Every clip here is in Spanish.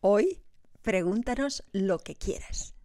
Hoy, pregúntanos lo que quieras.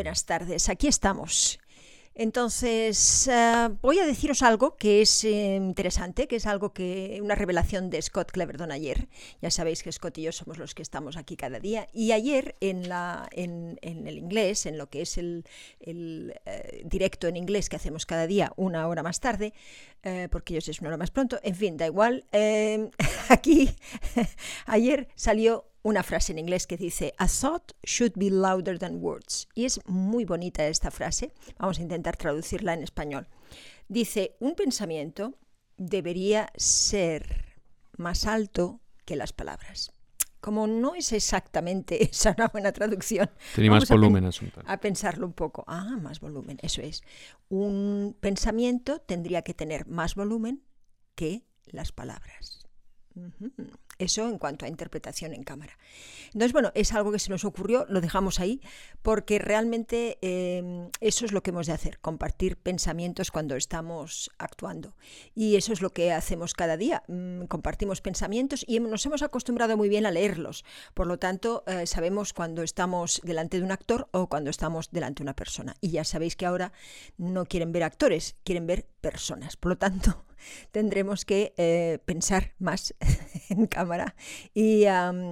Buenas tardes, aquí estamos. Entonces, eh, voy a deciros algo que es eh, interesante, que es algo que, una revelación de Scott Cleverdon ayer. Ya sabéis que Scott y yo somos los que estamos aquí cada día. Y ayer en, la, en, el inglés, en lo que es el, el eh, directo en inglés que hacemos cada día, una hora más tarde, porque ellos es una hora más pronto, en fin, da igual. aquí, ayer salió una frase en inglés que dice, A thought should be louder than words. Y es muy bonita esta frase. Vamos a intentar traducirla en español. Dice, un pensamiento debería ser más alto que las palabras. Como no es exactamente esa una buena traducción. Tenía más volumen a, pen a pensarlo un poco. Ah, más volumen, eso es. Un pensamiento tendría que tener más volumen que las palabras. Eso en cuanto a interpretación en cámara. Entonces, bueno, es algo que se nos ocurrió, lo dejamos ahí, porque realmente eh, eso es lo que hemos de hacer, compartir pensamientos cuando estamos actuando. Y eso es lo que hacemos cada día, mm, compartimos pensamientos y nos hemos acostumbrado muy bien a leerlos. Por lo tanto, eh, sabemos cuando estamos delante de un actor o cuando estamos delante de una persona. Y ya sabéis que ahora no quieren ver actores, quieren ver personas. Por lo tanto, tendremos que eh, pensar más en cámara y,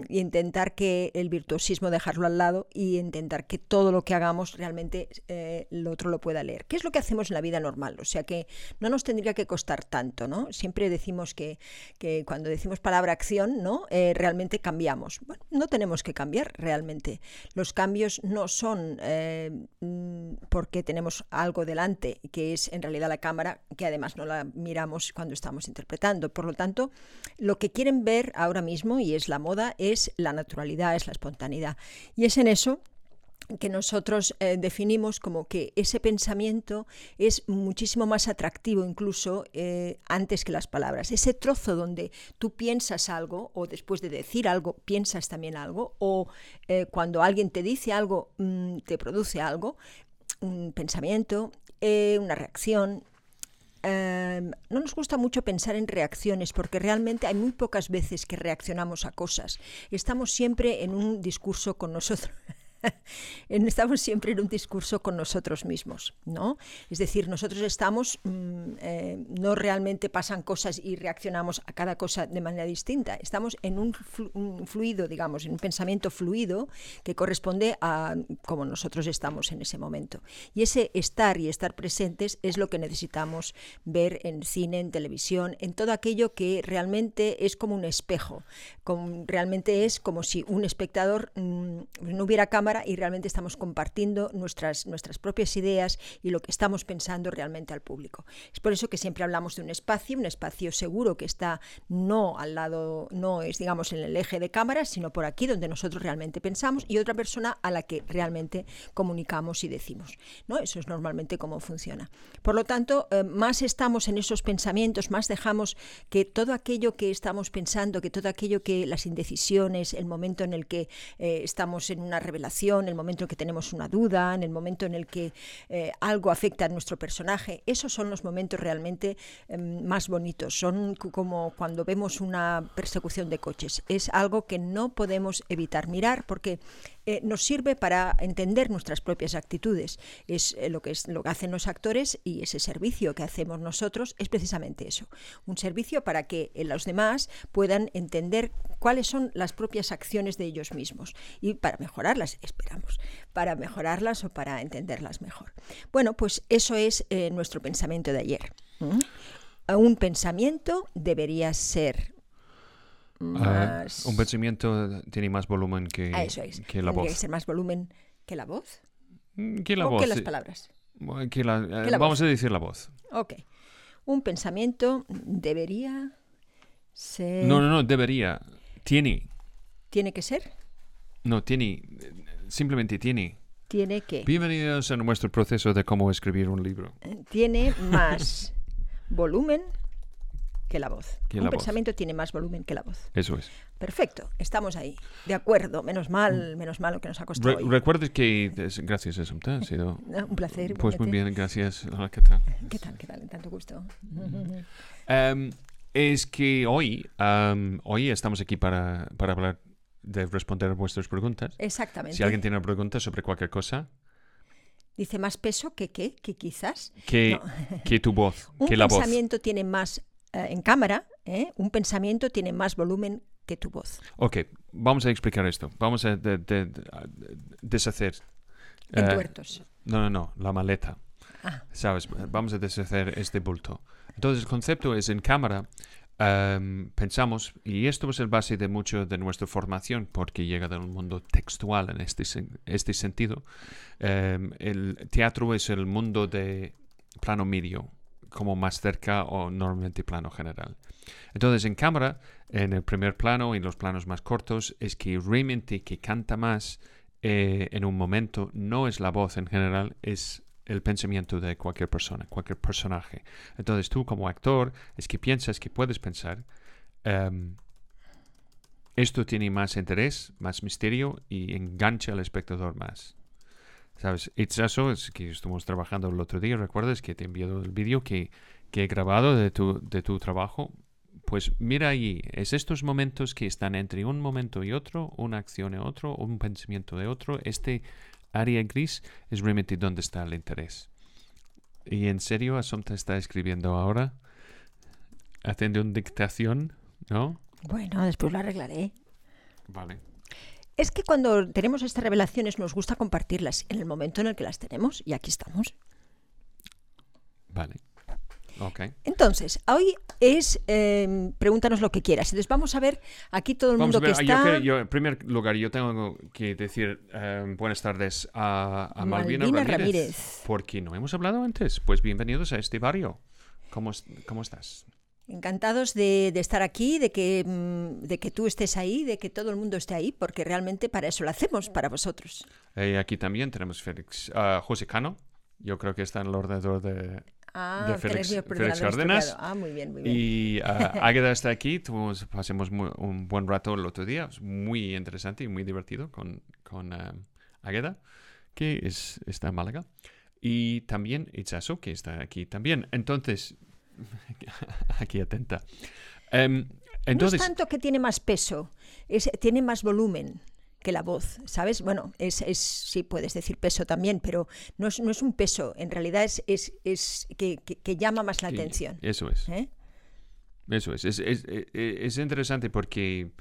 intentar que el virtuosismo dejarlo al lado y intentar que todo lo que hagamos realmente eh, el otro lo pueda leer. ¿Qué es lo que hacemos en la vida normal? O sea que no nos tendría que costar tanto, ¿no? Siempre decimos que, que cuando decimos palabra acción, ¿no? Eh, realmente cambiamos. No tenemos que cambiar realmente. Los cambios no son mm, porque tenemos algo delante, que es en realidad la cámara, que además no la miramos cuando estamos interpretando. Por lo tanto, lo que quieren ver ahora mismo, y es la moda, es la naturalidad, es la espontaneidad. Y es en eso que nosotros eh, definimos como que ese pensamiento es muchísimo más atractivo incluso eh, antes que las palabras. Ese trozo donde tú piensas algo o después de decir algo piensas también algo o eh, cuando alguien te dice algo mm, te produce algo, un pensamiento, una reacción, Em, no nos gusta mucho pensar en reacciones porque realmente hay muy pocas veces que reaccionamos a cosas. Estamos siempre en un discurso con nosotros. estamos siempre en un discurso con nosotros mismos, ¿no? Es decir, nosotros estamos, mm, eh, no realmente pasan cosas y reaccionamos a cada cosa de manera distinta, estamos en un, fluido, digamos, en un pensamiento fluido que corresponde a como nosotros estamos en ese momento. Y ese estar y estar presentes es lo que necesitamos ver en cine, en televisión, en todo aquello que realmente es como un espejo, realmente es como si un espectador mm, no hubiera cámara y realmente estamos compartiendo nuestras, nuestras propias ideas y lo que estamos pensando realmente al público. Es por eso que siempre hablamos de un espacio, un espacio seguro que está no al lado, no es digamos en el eje de cámara, sino por aquí donde nosotros realmente pensamos y otra persona a la que realmente comunicamos y decimos. ¿no? Eso es normalmente cómo funciona. Por lo tanto, eh, más estamos en esos pensamientos, más dejamos que todo aquello que estamos pensando, que todo aquello que las indecisiones, el momento en el que eh, estamos en una revelación, en el momento en que tenemos una duda, en el momento en el que eh, algo afecta a nuestro personaje. Esos son los momentos realmente em, más bonitos. Son como cuando vemos una persecución de coches. Es algo que no podemos evitar mirar porque eh, nos sirve para entender nuestras propias actitudes. Es eh, lo, que es lo que hacen los actores y ese servicio que hacemos nosotros es precisamente eso. Un servicio para que eh, los demás puedan entender cuáles son las propias acciones de ellos mismos y para mejorarlas, esperamos, para mejorarlas o para entenderlas mejor. Bueno, pues eso es nuestro pensamiento de ayer. Un pensamiento debería ser Ah, un pensamiento tiene más volumen que, ah, eso es. que la voz. que ser más volumen que la voz? Mm, que la o voz. que las palabras. Que la, eh, vamos a decir la voz. Ok. Un pensamiento debería ser... No, no, no, debería. Tiene. ¿Tiene que ser? No, tiene. Simplemente tiene. Tiene que. Bienvenidos a nuestro proceso de cómo escribir un libro. Tiene más volumen que la voz. un pensamiento tiene más volumen que la voz. Eso es. Perfecto, estamos ahí. De acuerdo, menos mal, menos mal lo que nos ha costado. Re Recuerdes que. Gracias, eso ha sido. Un placer. Pues muy bien, gracias. ¿qué tal? ¿Qué tal? ¿Qué tal? Tanto gusto. Em, es que hoy, hoy estamos aquí para, para hablar de responder a vuestras preguntas. Exactamente. Si alguien tiene una pregunta sobre cualquier cosa. Dice más peso que qué, que quizás. Que, que tu voz, un que la voz. pensamiento tiene más eh, en cámara, ¿eh? un pensamiento tiene más volumen que tu voz. Ok, vamos a explicar esto. Vamos a deshacer. Eh, Entuertos. no, no, no, la maleta. Ah. ¿Sabes? Vamos a deshacer este bulto. Entonces, el concepto es en cámara. Em, pensamos, y esto es el base de mucho de nuestra formación, porque llega de un mundo textual en este, este sentido. Em, el teatro es el mundo de plano medio, como más cerca o normalmente plano general. Entonces, en cámara, en el primer plano y los planos más cortos, es que realmente que canta más eh, en un momento no es la voz en general, es el pensamiento de cualquier persona, cualquier personaje. Entonces, tú como actor, es que piensas que puedes pensar. Em, esto tiene más interés, más misterio y engancha al espectador más. ¿Sabes? Itzaso, es que estuvimos trabajando el otro día, ¿recuerdas que te enviado el vídeo que, que, he grabado de tu, de tu trabajo? Pues mira ahí, es estos momentos que están entre un momento y otro, una acción y otro, un pensamiento de otro, este área gris es realmente donde está el interés. ¿Y en serio Asunta está escribiendo ahora? ¿Haciendo una dictación? ¿No? Bueno, después lo arreglaré. Vale. Es que cuando tenemos estas revelaciones nos gusta compartirlas en el momento en el que las tenemos y aquí estamos. Vale. Okay. Entonces, hoy es em, pregúntanos lo que quieras. Entonces vamos a ver aquí todo el mundo que está. Yo, en primer lugar, yo tengo que decir em, buenas tardes a, a Malvina, Ramírez, Ramírez, Porque no hemos hablado antes. Pues bienvenidos a este barrio. ¿Cómo, cómo estás? Encantados de, estar aquí, de que, mm, de que tú estés ahí, de que todo el mundo esté ahí, porque realmente para eso lo hacemos, para vosotros. Eh, aquí también tenemos Félix, uh, José Cano, yo creo que está en el ordenador de, ah, Félix, Cárdenas. Ah, muy bien, muy bien. Y uh, Águeda está aquí, tuvimos, pasemos un buen rato el otro día, muy interesante y muy divertido con, con uh, Águeda, que es, está en Málaga. Y también Itzaso, que está aquí también. Entonces, Aquí atenta. Em, entonces... No es tanto que tiene más peso, es, tiene más volumen que la voz, ¿sabes? Bueno, es, es sí puedes decir peso también, pero no es, no es un peso, en realidad es, es, es que, que, llama más la atención. Eso es. ¿Eh? Eso es. Es, es. es, interesante porque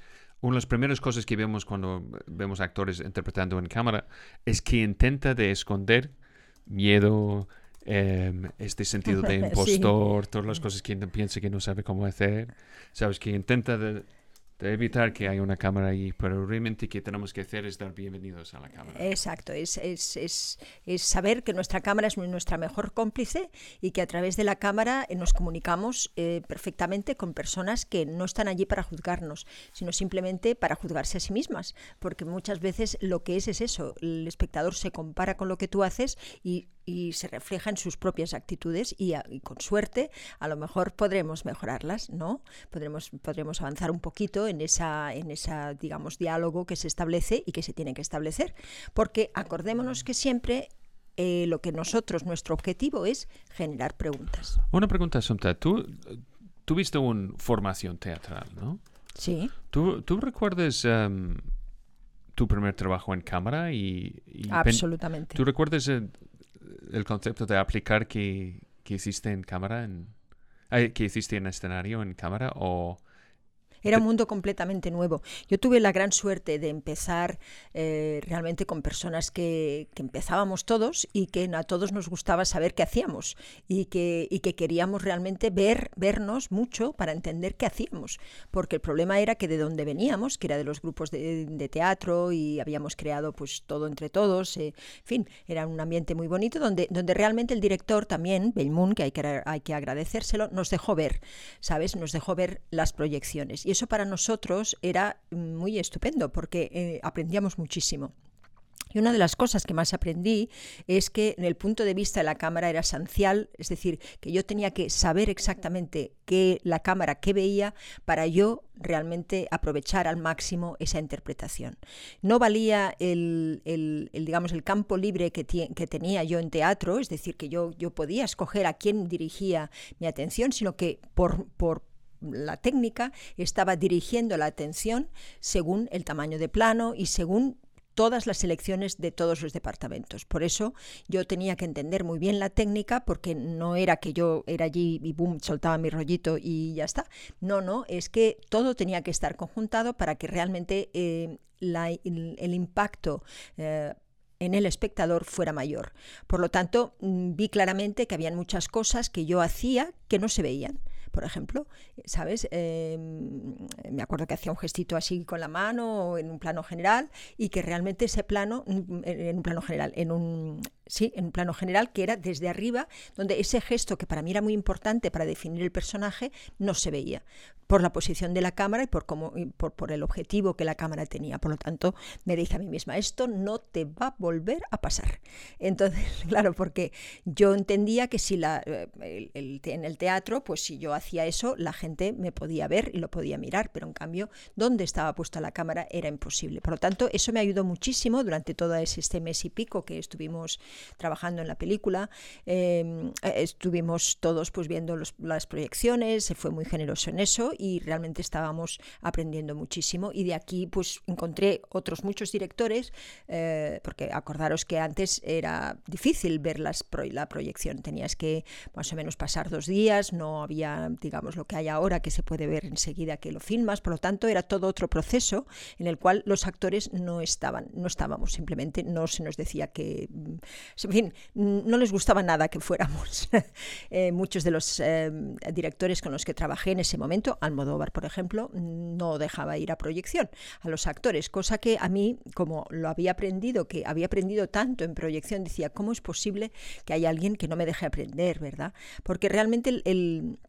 una de las primeras cosas que vemos cuando vemos actores interpretando en cámara es que intenta de esconder miedo, Em, este sentido de impostor, todas las cosas que piensa que no sabe cómo hacer, sabes, que intenta de, de evitar que haya una cámara ahí, pero realmente que tenemos que hacer es dar bienvenidos a la cámara. Exacto, es, es, es, es, saber que nuestra cámara es nuestra mejor cómplice y que a través de la cámara eh, nos comunicamos eh, perfectamente con personas que no están allí para juzgarnos, sino simplemente para juzgarse a sí mismas, porque muchas veces lo que es es eso, el espectador se compara con lo que tú haces y y se refleja en sus propias actitudes y, con suerte a lo mejor podremos mejorarlas, ¿no? Podremos, podremos avanzar un poquito en esa, en esa, digamos, diálogo que se establece y que se tiene que establecer. Porque acordémonos que siempre eh, lo que nosotros, nuestro objetivo es generar preguntas. Una pregunta, Sonta. Tú tuviste una formación teatral, ¿no? Sí. ¿Tú, tú recuerdas em, tu primer trabajo en cámara? Y, Absolutamente. ¿Tú recuerdas el concepto de aplicar que, que hiciste en cámara, en, que hiciste en escenario en cámara o era un mundo completamente nuevo. Yo tuve la gran suerte de empezar eh, realmente con personas que, empezábamos todos y que a todos nos gustaba saber qué hacíamos y que, y que queríamos realmente ver, vernos mucho para entender qué hacíamos. Porque el problema era que de donde veníamos, que era de los grupos de, teatro y habíamos creado pues todo entre todos, eh, en fin, era un ambiente muy bonito donde, donde realmente el director también, Belmont, que hay que, hay que agradecérselo, nos dejó ver, ¿sabes? Nos dejó ver las proyecciones. Y eso para nosotros era muy estupendo porque eh, aprendíamos muchísimo. Y una de las cosas que más aprendí es que en el punto de vista de la cámara era esencial, es decir, que yo tenía que saber exactamente qué la cámara qué veía para yo realmente aprovechar al máximo esa interpretación. No valía el, digamos, el campo libre que, que, tenía yo en teatro, es decir, que yo, yo podía escoger a quién dirigía mi atención, sino que por, por la técnica estaba dirigiendo la atención según el tamaño de plano y según todas las elecciones de todos los departamentos. Por eso yo tenía que entender muy bien la técnica porque no era que yo era allí y boom, soltaba mi rollito y ya está. No, no, es que todo tenía que estar conjuntado para que realmente eh, el, impacto eh, en el espectador fuera mayor. Por lo tanto, mm, vi claramente que habían muchas cosas que yo hacía que no se veían por ejemplo, ¿sabes? Em, me acuerdo que hacía un gestito así con la mano en un plano general y que realmente ese plano, en un plano general, en un, sí, en un plano general, que era desde arriba, donde ese gesto que para mí era muy importante para definir el personaje, no se veía por la posición de la cámara y por, cómo, por, por, el objetivo que la cámara tenía. Por lo tanto, me dije a mí misma, esto no te va a volver a pasar. Entonces, claro, porque yo entendía que si la, eh, en el teatro, pues si yo hacía eso, la gente me podía ver y lo podía mirar, pero en cambio, donde estaba puesta la cámara era imposible. Por lo tanto, eso me ayudó muchísimo durante todo este mes y pico que estuvimos trabajando en la película. Em, eh, estuvimos todos pues viendo las proyecciones, se fue muy generoso en eso y realmente estábamos aprendiendo muchísimo. Y de aquí pues encontré otros muchos directores eh, porque acordaros que antes era difícil ver las la proyección. Tenías que más o menos pasar dos días no había digamos lo que hay ahora que se puede ver enseguida que lo filmas. Por lo tanto era todo otro proceso en el cual los actores no estaban no estábamos. Simplemente no se nos decía que en fin no les gustaba nada que fuéramos eh, muchos de los eh, directores con los que trabajé en ese momento Almodóvar, por ejemplo, no dejaba ir a proyección a los actores, cosa que a mí, como lo había aprendido, que había aprendido tanto en proyección, decía, ¿cómo es posible que haya alguien que no me deje aprender, verdad? Porque realmente el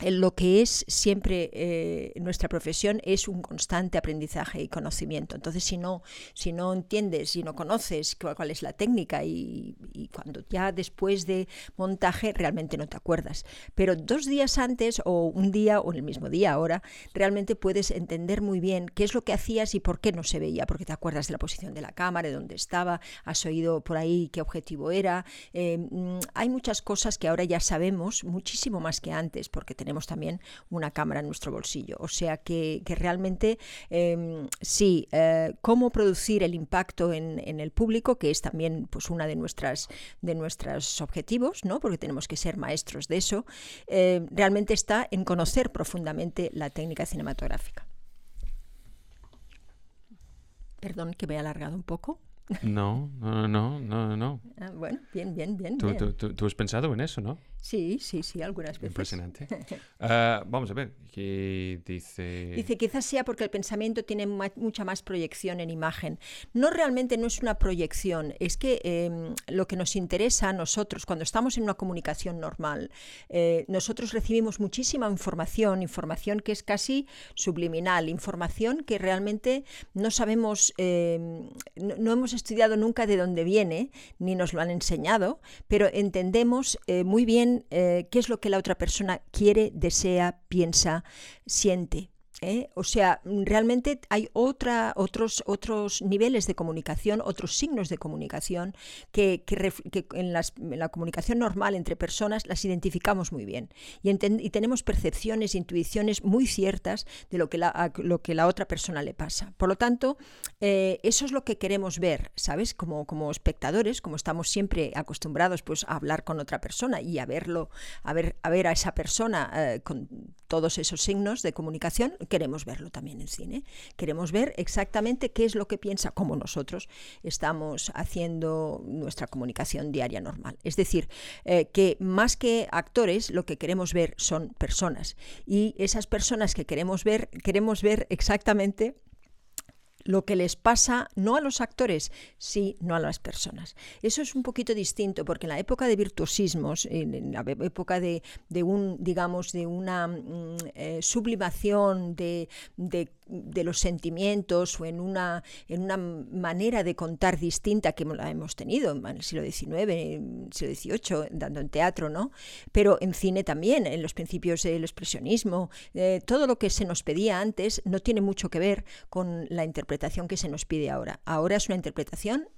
lo que es siempre eh, nuestra profesión es un constante aprendizaje y conocimiento. Entonces, si no, si no entiendes, si no conoces cuál, es la técnica y, cuando ya después de montaje realmente no te acuerdas. Pero dos días antes o un día o en el mismo día ahora, realmente puedes entender muy bien qué es lo que hacías y por qué no se veía, porque te acuerdas de la posición de la cámara, de dónde estaba, has oído por ahí qué objetivo era. Eh, mm, hay muchas cosas que ahora ya sabemos muchísimo más que antes, porque tenemos también una cámara en nuestro bolsillo. O sea que, realmente em, sí, eh, cómo producir el impacto en, el público, que es también pues, una de nuestras de nuestros objetivos, ¿no? porque tenemos que ser maestros de eso, eh, realmente está en conocer profundamente la técnica cinematográfica. Perdón que me he alargado un poco. No, no, no, no, no. Ah, bueno, bien, bien, bien. ¿Tú, tú, has pensado en eso, ¿no? Sí, sí, sí, algunas veces. Impresionante. Ah, vamos a ver, ¿qué dice? Dice, quizás sea porque el pensamiento tiene mucha más proyección en imagen. No realmente no es una proyección, es que em, lo que nos interesa a nosotros, cuando estamos en una comunicación normal, eh, nosotros recibimos muchísima información, información que es casi subliminal, información que realmente no sabemos, em, no, hemos estudiado nunca de dónde viene, ni nos lo han enseñado, pero entendemos eh, muy bien eh, qué es lo que la otra persona quiere, desea, piensa, siente. ¿Eh? O sea, realmente hay otra, otros, otros niveles de comunicación, otros signos de comunicación que, en, la comunicación normal entre personas las identificamos muy bien y, tenemos percepciones, intuiciones muy ciertas de lo que, la, lo que la otra persona le pasa. Por lo tanto, eh, eso es lo que queremos ver, ¿sabes? Como, como espectadores, como estamos siempre acostumbrados pues, a hablar con otra persona y a verlo, a ver a, ver a esa persona eh, con todos esos signos de comunicación, queremos verlo también en cine. Queremos ver exactamente qué es lo que piensa, como nosotros estamos haciendo nuestra comunicación diaria normal. Es decir, eh, que más que actores, lo que queremos ver son personas. Y esas personas que queremos ver, queremos ver exactamente lo que les pasa no a los actores, sino a las personas. Eso es un poquito distinto porque en la época de virtuosismos, en la época de, un, digamos, de una mm, eh, sublimación de, los sentimientos o en una, en una manera de contar distinta que la hemos tenido en el siglo XIX, en el siglo XVIII, dando en teatro, ¿no? Pero en cine también, en los principios del expresionismo, eh, todo lo que se nos pedía antes no tiene mucho que ver con la interpretación que se nos pide ahora. Ahora es una interpretación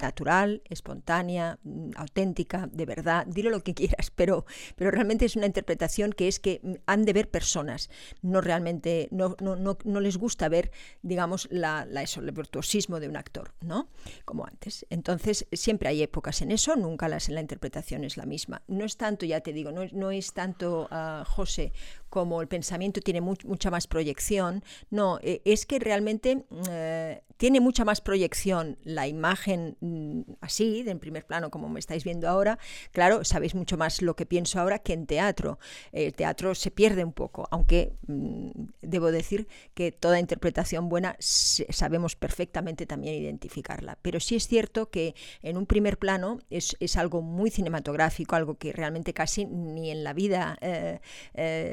natural, espontánea, mm, auténtica, de verdad, dilo lo que quieras, pero, pero realmente es una interpretación que es que mm, han de ver personas, no realmente, no, no, no, les gusta ver, digamos, la, la eso, el virtuosismo de un actor, ¿no? Como antes. Entonces, siempre hay épocas en eso, nunca las, la interpretación es la misma. No es tanto, ya te digo, no, no es tanto, uh, José, como el pensamiento tiene mucha más proyección, no, eh, es que realmente eh, tiene mucha más proyección la imagen mm, así, en primer plano, como me estáis viendo ahora. Claro, sabéis mucho más lo que pienso ahora que en teatro. El teatro se pierde un poco, aunque mm, debo decir que toda interpretación buena sabemos perfectamente también identificarla. Pero sí es cierto que en un primer plano es, algo muy cinematográfico, algo que realmente casi ni en la vida eh,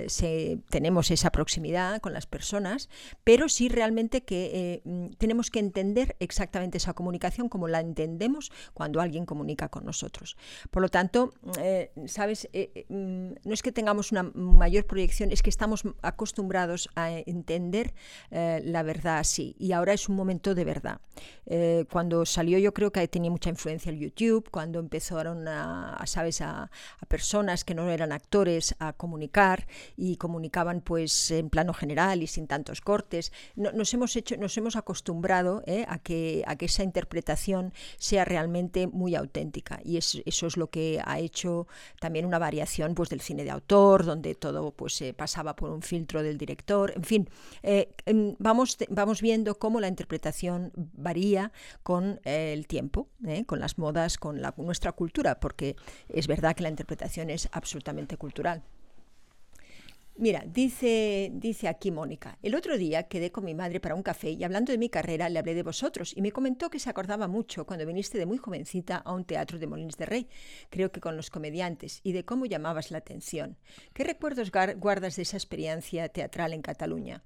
se tenemos esa proximidad con las personas, pero sí realmente que eh, mm, tenemos que entender exactamente esa comunicación como la entendemos cuando alguien comunica con nosotros. Por lo tanto, eh, sabes, eh, mm, no es que tengamos una mayor proyección, es que estamos acostumbrados a entender la verdad así. Y ahora es un momento de verdad. cuando salió, yo creo que tenía mucha influencia el YouTube, cuando empezaron a, sabes, a personas que no eran actores a comunicar y comunicaban pues en plano general y sin tantos cortes. nos hemos hecho, nos hemos acostumbrado ¿eh? a, que, a que esa interpretación sea realmente muy auténtica y eso es lo que ha hecho también una variación pues del cine de autor, donde todo pues pasaba por un filtro del director. En fin, eh, vamos, vamos viendo cómo la interpretación varía con el tiempo, ¿eh? con las modas, con nuestra cultura, porque es verdad que la interpretación es absolutamente cultural. Mira, dice, dice aquí Mónica, el otro día quedé con mi madre para un café y hablando de mi carrera le hablé de vosotros y me comentó que se acordaba mucho cuando viniste de muy jovencita a un teatro de Molins de Rey, creo que con los comediantes, y de cómo llamabas la atención. ¿Qué recuerdos guardas de esa experiencia teatral en Cataluña?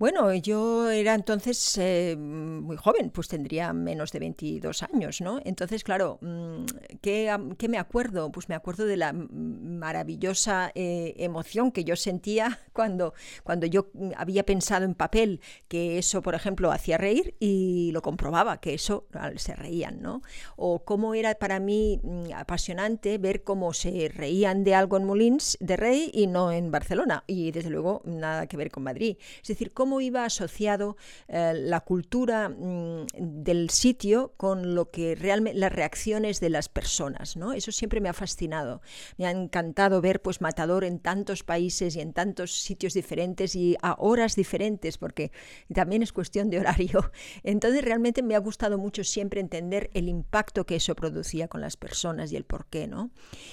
Bueno, yo era entonces eh, muy joven, pues tendría menos de 22 años, ¿no? Entonces, claro, mm, ¿qué, me acuerdo? Pues me acuerdo de la maravillosa eh, emoción que yo sentía cuando, cuando yo había pensado en papel que eso, por ejemplo, hacía reír y lo comprobaba, que eso se reían, ¿no? O cómo era para mí mm, apasionante ver cómo se reían de algo en Molins de Rey y no en Barcelona, y desde luego nada que ver con Madrid. Es decir, cómo iba asociado eh, la cultura mm, del sitio con lo que realmente las reacciones de las personas, ¿no? Eso siempre me ha fascinado. Me ha encantado ver pues Matador en tantos países y en tantos sitios diferentes y a horas diferentes, porque también es cuestión de horario. Entonces realmente me ha gustado mucho siempre entender el impacto que eso producía con las personas y el por qué, ¿no?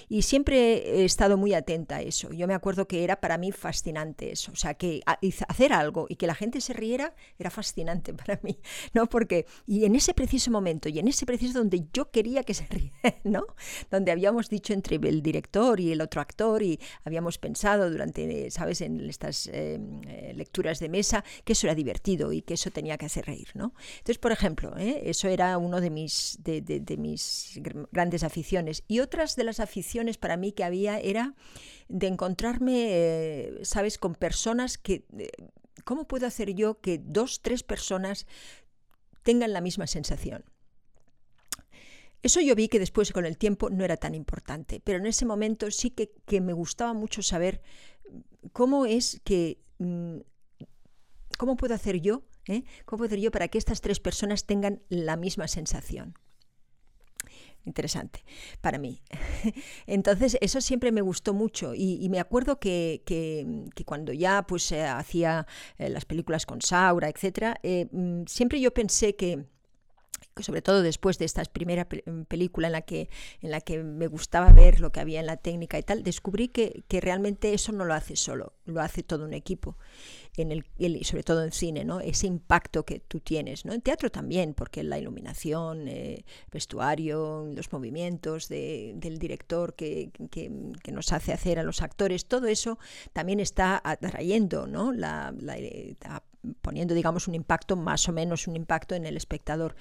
Y siempre he estado muy atenta a eso. Yo me acuerdo que era para mí fascinante eso, o sea, que hacer algo y que la gente se riera era fascinante para mí, ¿no? Porque, y en ese preciso momento, y en ese preciso donde yo quería que se riera, ¿no? Donde habíamos dicho entre el director y el otro actor, y habíamos pensado durante, ¿sabes?, en estas eh, lecturas de mesa, que eso era divertido y que eso tenía que hacer reír, ¿no? Entonces, por ejemplo, ¿eh? eso era uno de mis, de, de mis grandes aficiones. Y otras de las aficiones para mí que había era de encontrarme, eh, ¿sabes?, con personas que ¿cómo puedo hacer yo que dos, tres personas tengan la misma sensación? Eso yo vi que después con el tiempo no era tan importante, pero en ese momento sí que, me gustaba mucho saber cómo es que, mm, cómo puedo hacer yo, eh? cómo puedo hacer yo para que estas tres personas tengan la misma sensación interesante para mí. Entonces, eso siempre me gustó mucho y, me acuerdo que, cuando ya pues eh, hacía eh, las películas con Saura, etc., eh, mm, siempre yo pensé que sobre todo después de esta primera mm, película en la, que, en la que me gustaba ver lo que había en la técnica y tal, descubrí que, que realmente eso no lo hace solo, lo hace todo un equipo en el, sobre todo en cine, ¿no? ese impacto que tú tienes. ¿no? En teatro también, porque la iluminación, eh, vestuario, los movimientos del director que, que, nos hace hacer a los actores, todo eso también está atrayendo, ¿no? la, poniendo, digamos, un impacto, más o menos un impacto en el espectador.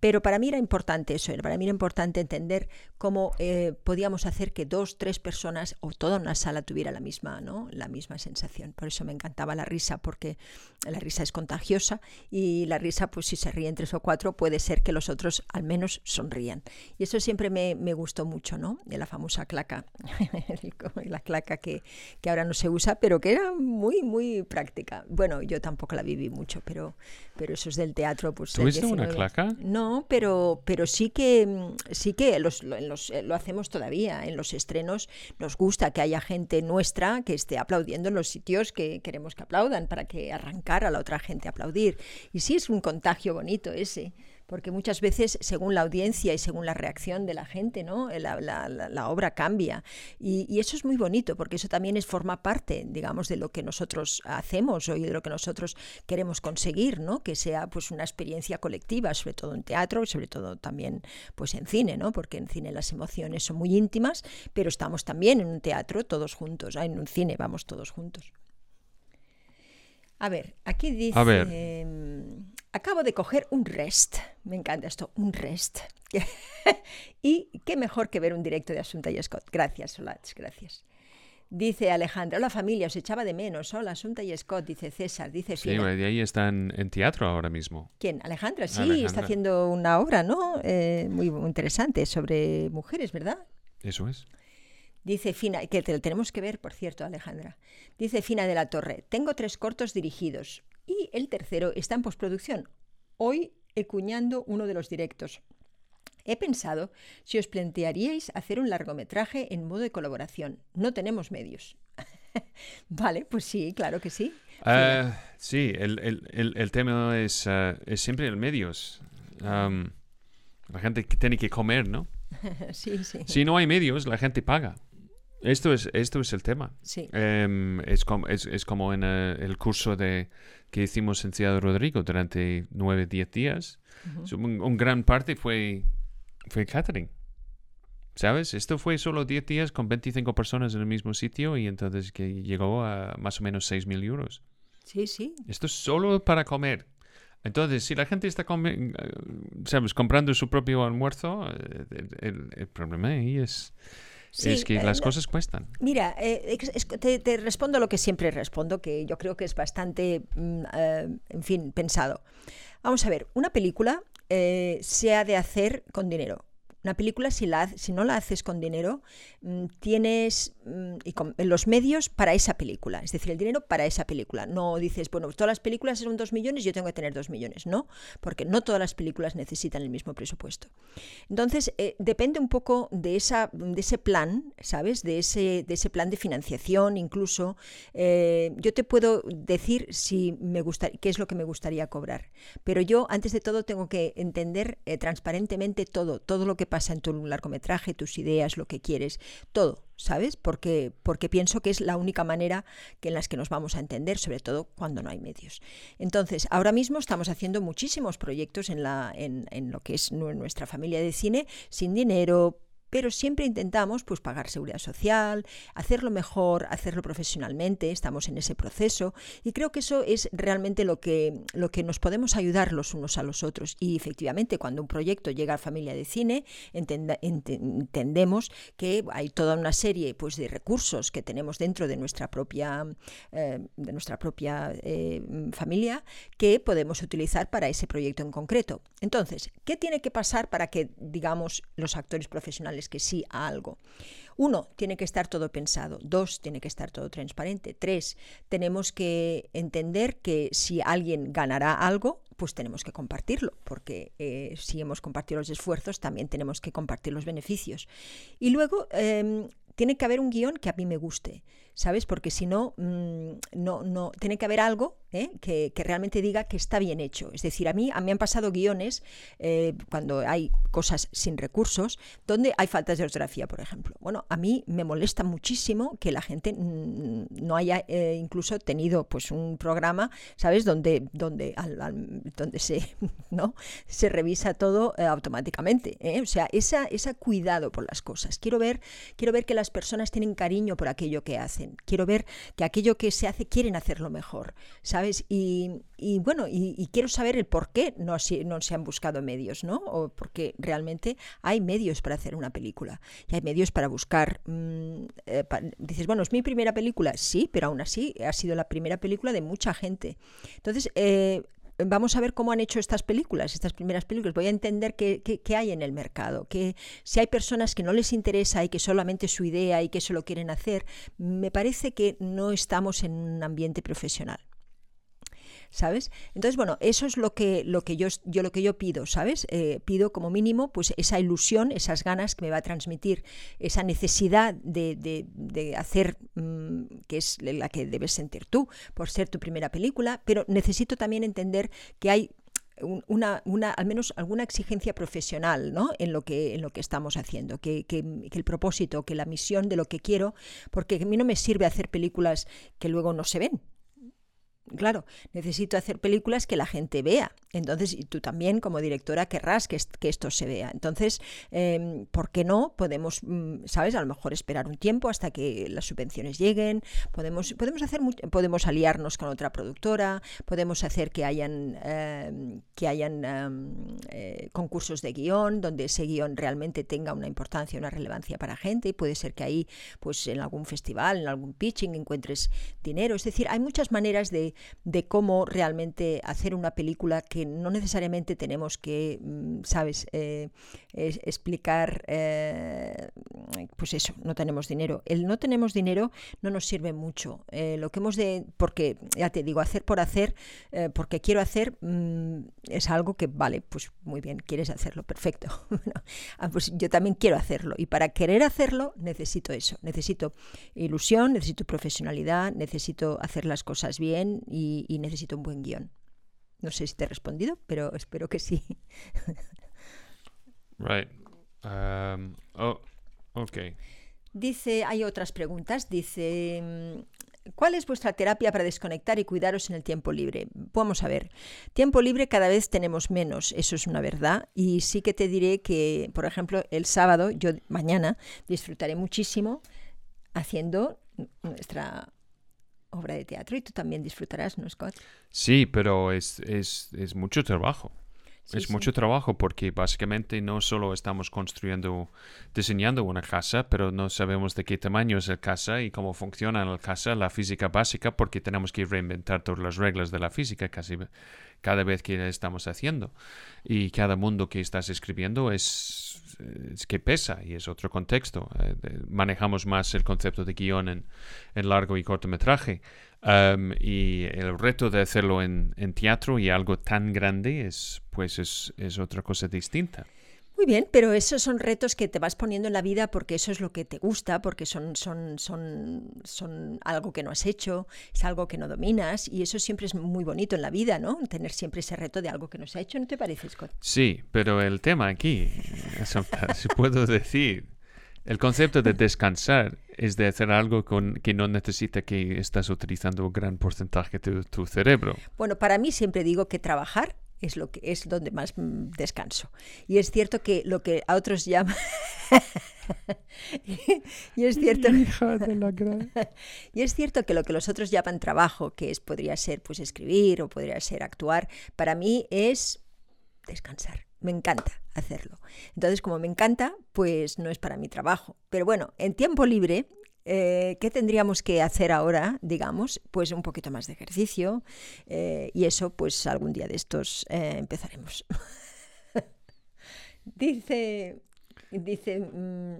Pero para mí era importante eso, para mí era importante entender cómo eh, podíamos hacer que dos, tres personas o toda una sala tuviera la misma, ¿no? la misma sensación. Por eso me encantaba la risa, porque la risa es contagiosa y la risa, pues si se ríen tres o cuatro, puede ser que los otros al menos sonrían. Y eso siempre me, me gustó mucho, ¿no? De la famosa claca, la claca que, que ahora no se usa, pero que era muy, muy práctica. Bueno, yo tampoco la viví mucho, pero, pero eso es del teatro. Pues, ¿Tuviste una claca? No, pero, pero sí que, sí que los, eh, lo hacemos todavía. En los estrenos nos gusta que haya gente nuestra que esté aplaudiendo en los sitios que queremos que aplaudan para que arrancar a la otra gente a aplaudir. Y sí es un contagio bonito ese porque muchas veces, según la audiencia y según la reacción de la gente, ¿no? la, obra cambia. Y, eso es muy bonito, porque eso también es, forma parte, digamos, de lo que nosotros hacemos y de lo que nosotros queremos conseguir, ¿no? que sea pues, una experiencia colectiva, sobre todo en teatro y sobre todo también pues, en cine, ¿no? porque en cine las emociones son muy íntimas, pero estamos también en un teatro todos juntos, en un cine vamos todos juntos. A ver, aquí dice... Em, acabo de coger un rest. Me encanta esto, un rest. y qué mejor que ver un directo de Asunta y Scott. Gracias, Solats, gracias. Dice Alejandra, hola familia, os echaba de menos. Hola, Asunta y Scott, dice César, dice Sí, de ahí están en teatro ahora mismo. ¿Quién? Alejandra, sí, está haciendo una obra, ¿no? Eh, muy interesante sobre mujeres, ¿verdad? Eso es. Dice Fina, que te lo tenemos que ver, por cierto, Alejandra. Dice Fina de la Torre, tengo tres cortos dirigidos y el tercero está en postproducción. Hoy he cuñando uno de los directos. He pensado si os plantearíais hacer un largometraje en modo de colaboración. No tenemos medios. vale, pues sí, claro que sí. Uh, sí, el, el, el, tema es, uh, es, siempre el medios. Um, la gente tiene que comer, ¿no? sí, sí. Si no hay medios, la gente paga. Esto es, esto es el tema. Sí. Um, es, como, es, es, como en uh, el curso de, que hicimos en Ciudad Rodrigo durante nueve, diez días. un, gran parte fue, fue catering. ¿Sabes? Esto fue solo 10 días con 25 personas en el mismo sitio y entonces que llegó a más o menos 6 mil euros. Sí, sí. Esto es solo para comer. Entonces, si la gente está ¿sabes? comprando su propio almuerzo, eh, el problema ahí es es que las eh, cosas cuestan. Mira, eh, te, respondo lo que siempre respondo, que yo creo que es bastante, mm, eh, en fin, pensado. Vamos a ver, una película se ha de hacer con dinero. Una película, si, la, si no la haces con dinero, mm, tienes y con, los medios para esa película, es decir, el dinero para esa película. No dices, bueno, todas las películas son dos millones, yo tengo que tener dos millones. No, porque no todas las películas necesitan el mismo presupuesto. Entonces, eh, depende un poco de, esa, de ese plan, ¿sabes? De ese, de ese plan de financiación, incluso. Eh, yo te puedo decir si me gusta, qué es lo que me gustaría cobrar. Pero yo, antes de todo, tengo que entender eh, transparentemente todo, todo lo que pasa en tu largometraje, tus ideas, lo que quieres, todo, ¿sabes? Porque, porque pienso que es la única manera que en las que nos vamos a entender, sobre todo cuando no hay medios. Entonces, ahora mismo estamos haciendo muchísimos proyectos en, la, en, en lo que es nuestra familia de cine, sin dinero, pero siempre intentamos pues pagar seguridad social, hacerlo mejor, hacerlo profesionalmente, estamos en ese proceso y creo que eso es realmente lo que, lo que nos podemos ayudar los unos a los otros y efectivamente cuando un proyecto llega a familia de cine entendemos que hay toda una serie pues de recursos que tenemos dentro de nuestra propia eh, de nuestra propia eh, familia que podemos utilizar para ese proyecto en concreto. Entonces, ¿qué tiene que pasar para que digamos los actores profesionales que sí a algo. Uno, tiene que estar todo pensado. Dos, tiene que estar todo transparente. Tres, tenemos que entender que si alguien ganará algo, pues tenemos que compartirlo, porque eh, si hemos compartido los esfuerzos, también tenemos que compartir los beneficios. Y luego, em, tiene que haber un guion que a mí me guste. ¿Sabes? Porque si no, mm, no, no, tiene que haber algo ¿eh? que, realmente diga que está bien hecho. Es decir, a mí, a mí han pasado guiones eh, cuando hay cosas sin recursos, donde hay faltas de ortografía, por ejemplo. Bueno, a mí me molesta muchísimo que la gente no haya eh, incluso tenido pues un programa, ¿sabes? Donde, donde, donde se, ¿no? se revisa todo automáticamente. O sea, esa, ese cuidado por las cosas. Quiero ver, quiero ver que las personas tienen cariño por aquello que hacen. Quiero ver que aquello que se hace quieren hacerlo mejor, ¿sabes? Y, bueno, y, quiero saber el por qué no, no se han buscado medios, ¿no? O porque realmente hay medios para hacer una película y hay medios para buscar. Mm, eh, dices, bueno, es mi primera película, sí, pero aún así ha sido la primera película de mucha gente. Entonces, eh, vamos a ver cómo han hecho estas películas, estas primeras películas. Voy a entender qué, hay en el mercado, que si hay personas que no les interesa y que solamente su idea y que eso lo quieren hacer, me parece que no estamos en un ambiente profesional. ¿Sabes? Entonces, bueno, eso es lo que, lo que yo, yo, lo que yo pido, ¿sabes? Eh, pido como mínimo pues esa ilusión, esas ganas que me va a transmitir, esa necesidad de, de, hacer, mm, que es la que debes sentir tú, por ser tu primera película, pero necesito también entender que hay una, una, al menos alguna exigencia profesional ¿no? en, lo que, en lo que estamos haciendo, que, que, que, el propósito, que la misión de lo que quiero, porque a mí no me sirve hacer películas que luego no se ven, Claro, necesito hacer películas que la gente vea. Entonces, y tú también como directora querrás que, esto se vea. Entonces, em, ¿por qué no? Podemos, mm, ¿sabes? A lo mejor esperar un tiempo hasta que las subvenciones lleguen. Podemos, podemos, hacer, podemos aliarnos con otra productora. Podemos hacer que hayan, em, que hayan em, eh, concursos de guion, donde ese guion realmente tenga una importancia, una relevancia para gente. Y puede ser que ahí, pues en algún festival, en algún pitching, encuentres dinero. Es decir, hay muchas maneras de de cómo realmente hacer una película que no necesariamente tenemos que, mm, ¿sabes?, eh, explicar, eh, pues eso, no tenemos dinero. El no tenemos dinero no nos sirve mucho. Eh, lo que hemos de, porque ya te digo, hacer por hacer, porque quiero hacer, mm, es algo que, vale, pues muy bien, quieres hacerlo, perfecto. Ah, pues yo también quiero hacerlo. Y para querer hacerlo necesito eso, necesito ilusión, necesito profesionalidad, necesito hacer las cosas bien y, necesito un buen guion. No sé si te he respondido, pero espero que sí. right. Um, oh, okay. Dice, hay otras preguntas. Dice, mm, ¿cuál es vuestra terapia para desconectar y cuidaros en el tiempo libre? Vamos a ver. Tiempo libre cada vez tenemos menos, eso es una verdad. Y sí que te diré que, por ejemplo, el sábado, yo mañana disfrutaré muchísimo haciendo nuestra obra de teatro y tú también disfrutarás, ¿no, Scott? Sí, pero es, es, es mucho trabajo. es mucho trabajo porque básicamente no solo estamos construyendo, diseñando una casa, pero no sabemos de qué tamaño es la casa y cómo funciona la casa, la física básica, porque tenemos que reinventar todas las reglas de la física casi cada vez que estamos haciendo. Y cada mundo que estás escribiendo es es que pesa y es otro contexto. Eh, manejamos más el concepto de guion en, largo y cortometraje. y el reto de hacerlo en, teatro y algo tan grande es, pues es, es otra cosa distinta. Muy bien, pero esos son retos que te vas poniendo en la vida porque eso es lo que te gusta, porque son, son, son, son algo que no has hecho, es algo que no dominas y eso siempre es muy bonito en la vida, ¿no? Tener siempre ese reto de algo que no se ha hecho, ¿no te parece, Scott? Sí, pero el tema aquí, si puedo decir, el concepto de descansar es de hacer algo con, que no necesita que estás utilizando un gran porcentaje de tu cerebro. Bueno, para mí siempre digo que trabajar es lo que es donde más mm, descanso. Y es cierto que lo que a otros llaman y es cierto y es cierto que lo que los otros llaman trabajo, que es podría ser pues escribir o podría ser actuar, para mí es descansar. Me encanta hacerlo. Entonces, como me encanta, pues no es para mi trabajo. Pero bueno, en tiempo libre eh, ¿Qué tendríamos que hacer ahora, digamos? Pues un poquito más de ejercicio eh, y eso, pues algún día de estos eh, empezaremos. dice, dice, mm,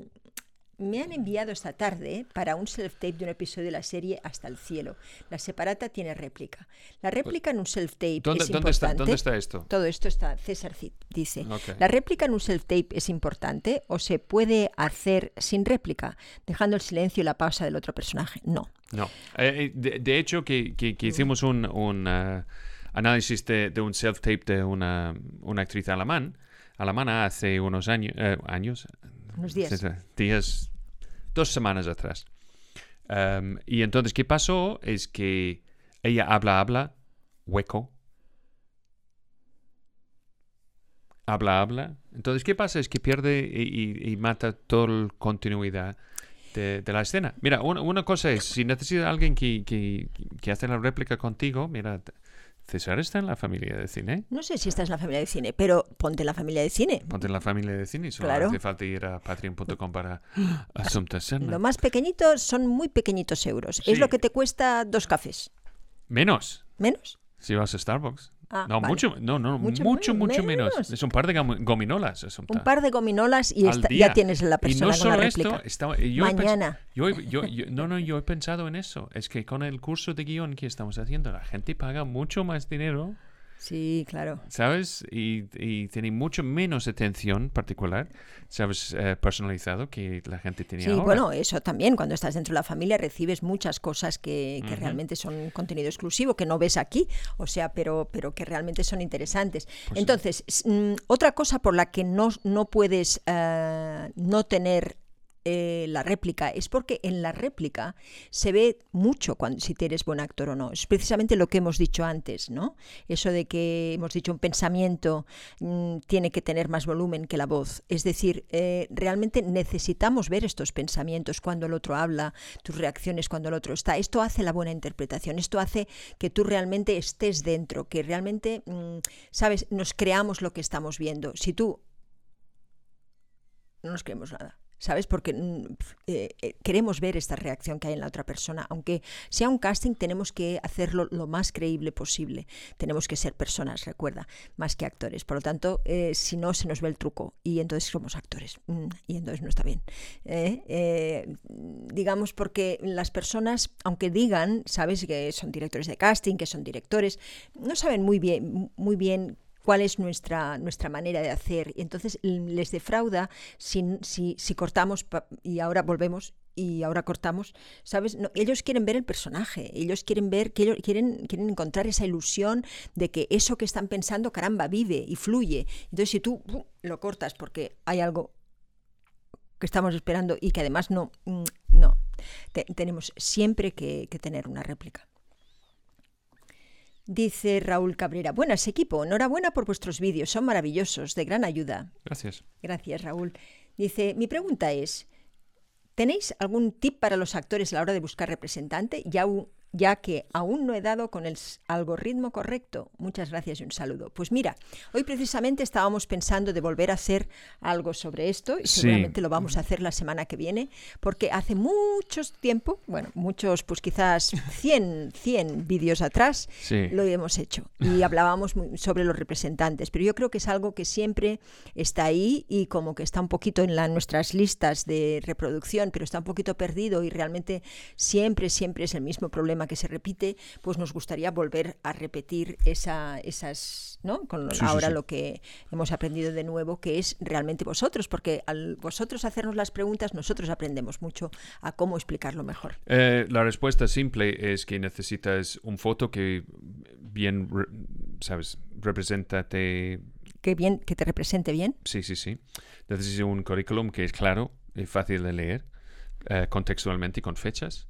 Me han enviado esta tarde para un self-tape de un episodio de la serie Hasta el cielo. La separata tiene réplica. La réplica en un self-tape ¿Dónde, es dónde está, importante. ¿Dónde está esto? Todo esto está, César Cid dice. ¿La réplica en un self-tape es importante o se puede hacer sin réplica, dejando el silencio y la pausa del otro personaje? No. No. Eh, eh, de, de hecho, que, que- que hicimos un, un, eh, análisis de, de un self-tape de una, una actriz alemán, alemana hace unos eh, años, Unos días. Días, dos semanas atrás. Um, y entonces, ¿qué pasó? Es que ella habla, habla, hueco. Habla, habla. Entonces, ¿qué pasa? Es que pierde y, y- y mata toda la continuidad de, de la escena. Mira, una, una cosa es, si necesitas a alguien que, que, que hace la réplica contigo, mira, César está en la familia de cine. No sé si esta es la familia de cine, pero ponte en la familia de cine. Ponte en la familia de cine solo Claro. hace falta ir a patreon.com para Asunta Serna. Lo más pequeñito son muy pequeñitos euros. Sí. Es lo que te cuesta dos cafés. Menos. ¿Menos? Si vas a Starbucks. Ah, no, vale. mucho, no, no, Mucho mucho, menos, mucho, menos. menos. Es un par de gominolas. Asunta. Un par de gominolas y día. ya tienes la Y persona no con solo esto, estaba- yo Mañana. yo yo- yo- no, no, yo he pensado en eso. Es que con el curso de guion que estamos haciendo, la gente paga mucho más dinero, Sí, claro. ¿sabes? Y, y tiene mucho menos atención particular, ¿sabes? Eh, personalizado que la gente tenía Sí, ahora. bueno, eso también, cuando estás dentro de la familia recibes muchas cosas que, que realmente son contenido exclusivo, que no ves aquí, o sea, pero, pero que realmente son interesantes. Pues. Entonces, mm, otra cosa por la que no, no puedes eh, no tener eh, la réplica es porque en la réplica se ve mucho cuando, si eres buen actor o no. Es precisamente lo que hemos dicho antes, ¿no? Eso de que hemos dicho un pensamiento mm, tiene que tener más volumen que la voz. Es decir, eh, realmente necesitamos ver estos pensamientos cuando el otro habla, tus reacciones cuando el otro está. Esto hace la buena interpretación, esto hace que tú realmente estés dentro, que realmente, mm, sabes, nos creamos lo que estamos viendo. Si tú no nos creemos nada. ¿Sabes? Porque mm, eh, eh, queremos ver esta reacción que hay en la otra persona. Aunque sea un casting, tenemos que hacerlo lo más creíble posible. Tenemos que ser personas, recuerda, más que actores. Por lo tanto, eh, si no, se nos ve el truco. Y entonces somos actores. Mm, y entonces no está bien. Digamos, porque las personas, aunque digan, ¿sabes? Que son directores de casting, que son directores, no saben muy bien, muy bien cuál es nuestra, nuestra manera de hacer. Y entonces les defrauda si, si, si cortamos y ahora volvemos y ahora cortamos, ¿sabes? No, ellos quieren ver el personaje, ellos quieren ver, quieren, quieren encontrar esa ilusión de que eso que están pensando, caramba, vive y fluye. Entonces si tú lo cortas porque hay algo que estamos esperando y que además no, mm, no, Te- tenemos siempre que tener una réplica. Dice Raúl Cabrera, buenas equipo, enhorabuena por vuestros vídeos, son maravillosos, de gran ayuda. Gracias. Gracias, Raúl. Dice, mi pregunta es, ¿tenéis algún tip para los actores a la hora de buscar representante? Ya, ya que aún no he dado con el algoritmo correcto. Muchas gracias y un saludo. Pues mira, hoy precisamente estábamos pensando de volver a hacer algo sobre esto y Sí. seguramente lo vamos a hacer la semana que viene, porque hace mucho tiempo, bueno, muchos, pues quizás 100, 100 vídeos atrás, Sí. lo hemos hecho y hablábamos sobre los representantes, pero yo creo que es algo que siempre está ahí y como que está un poquito en la- nuestras listas de reproducción, pero está un poquito perdido y realmente siempre, siempre es el mismo problema que se repite, pues nos gustaría volver a repetir esa, esas, ¿no? Con Sí, ahora sí. lo que hemos aprendido de nuevo, que es realmente vosotros, porque al vosotros hacernos las preguntas, nosotros aprendemos mucho a cómo explicarlo mejor. Eh, la respuesta simple es que necesitas un foto que bien, re- ¿sabes? Representa te... Que bien, que te represente bien. Sí, sí, sí. Necesitas un currículum que es claro y fácil de leer, eh, contextualmente y con fechas.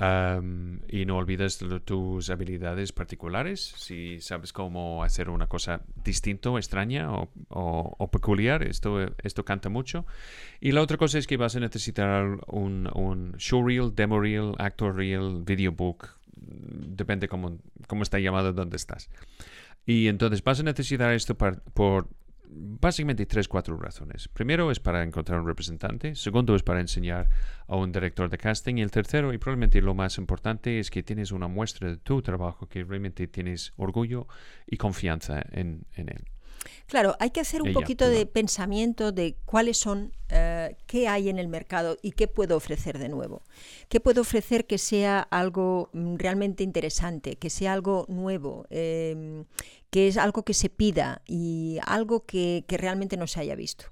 Am, y no olvides lo- tus habilidades particulares. Si sabes cómo hacer una cosa distinto, extraña o, o- o peculiar, esto, esto canta mucho. Y la otra cosa es que vas a necesitar un, un showreel, demo reel, actor reel, videobook. Depende cómo, cómo está llamado donde estás. Y entonces vas a necesitar esto por básicamente tres, cuatro razones. Primero es para encontrar un representante. Segundo es para enseñar a un director de casting. Y el tercero, y probablemente lo más importante, es que tienes una muestra de tu trabajo, que realmente tienes orgullo y confianza en, en él. Claro, hay que hacer un Ella, poquito de pensamiento de cuáles son eh, qué hay en el mercado y qué puedo ofrecer de nuevo. ¿Qué puedo ofrecer que sea algo mm, realmente interesante, que sea algo nuevo, em, que es algo que se pida y algo que, realmente no se haya visto?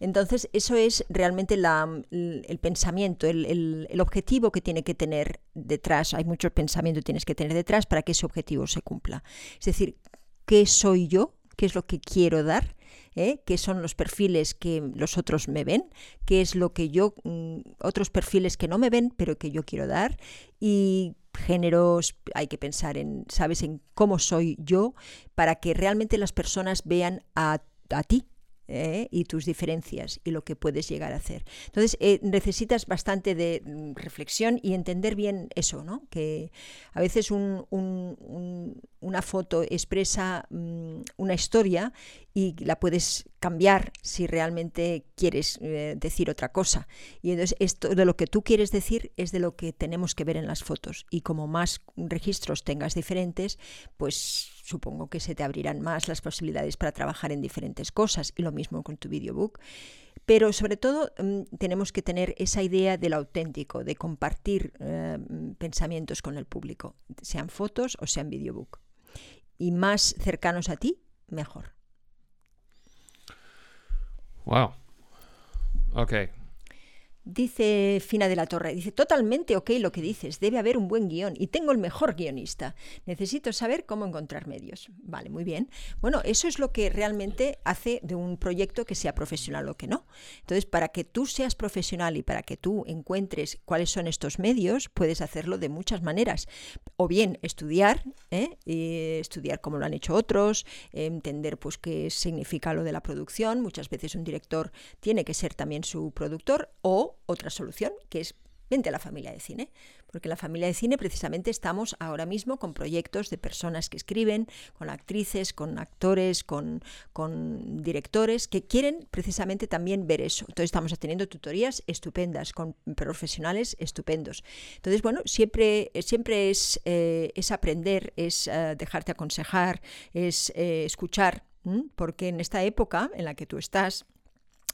Entonces, eso es realmente el, pensamiento, el, objetivo que tiene que tener detrás. Hay mucho pensamiento que tienes que tener detrás para que ese objetivo se cumpla. Es decir, ¿qué soy yo? ¿Qué es lo que quiero dar? ¿eh? qué son los perfiles que los otros me ven, qué es lo que yo, mm, otros perfiles que no me ven, pero que yo quiero dar, y géneros, hay que pensar en, ¿sabes?, en cómo soy yo, para que realmente las personas vean a, a ti, ¿eh? y tus diferencias y lo que puedes llegar a hacer. Entonces, eh, necesitas bastante de mm, reflexión y entender bien eso, ¿no? Que a veces un, una foto expresa mm, una historia y la puedes cambiar si realmente quieres eh, decir otra cosa. Y entonces esto de lo que tú quieres decir es de lo que tenemos que ver en las fotos. Y como más registros tengas diferentes, pues supongo que se te abrirán más las posibilidades para trabajar en diferentes cosas. Y lo mismo con tu videobook. Pero sobre todo mm, tenemos que tener esa idea del auténtico, de compartir eh, pensamientos con el público, sean fotos o sean videobook. Y más cercanos a ti, mejor. Wow. Ok. Dice Fina de la Torre, dice, totalmente ok lo que dices, debe haber un buen guion y tengo el mejor guionista. Necesito saber cómo encontrar medios. Vale, muy bien. Bueno, eso es lo que realmente hace de un proyecto que sea profesional o que no. Entonces, para que tú seas profesional y para que tú encuentres cuáles son estos medios, puedes hacerlo de muchas maneras. O bien estudiar, ¿eh? estudiar como lo han hecho otros, entender pues qué significa lo de la producción. Muchas veces un director tiene que ser también su productor o otra solución, que es vente a la familia de cine, porque en la familia de cine precisamente estamos ahora mismo con proyectos de personas que escriben, con actrices, con actores, con, con directores, que quieren precisamente también ver eso. Entonces estamos teniendo tutorías estupendas, con profesionales estupendos. Entonces, bueno, siempre, siempre es, eh, es aprender, es eh, dejarte aconsejar, es eh, escuchar, porque en esta época en la que tú estás,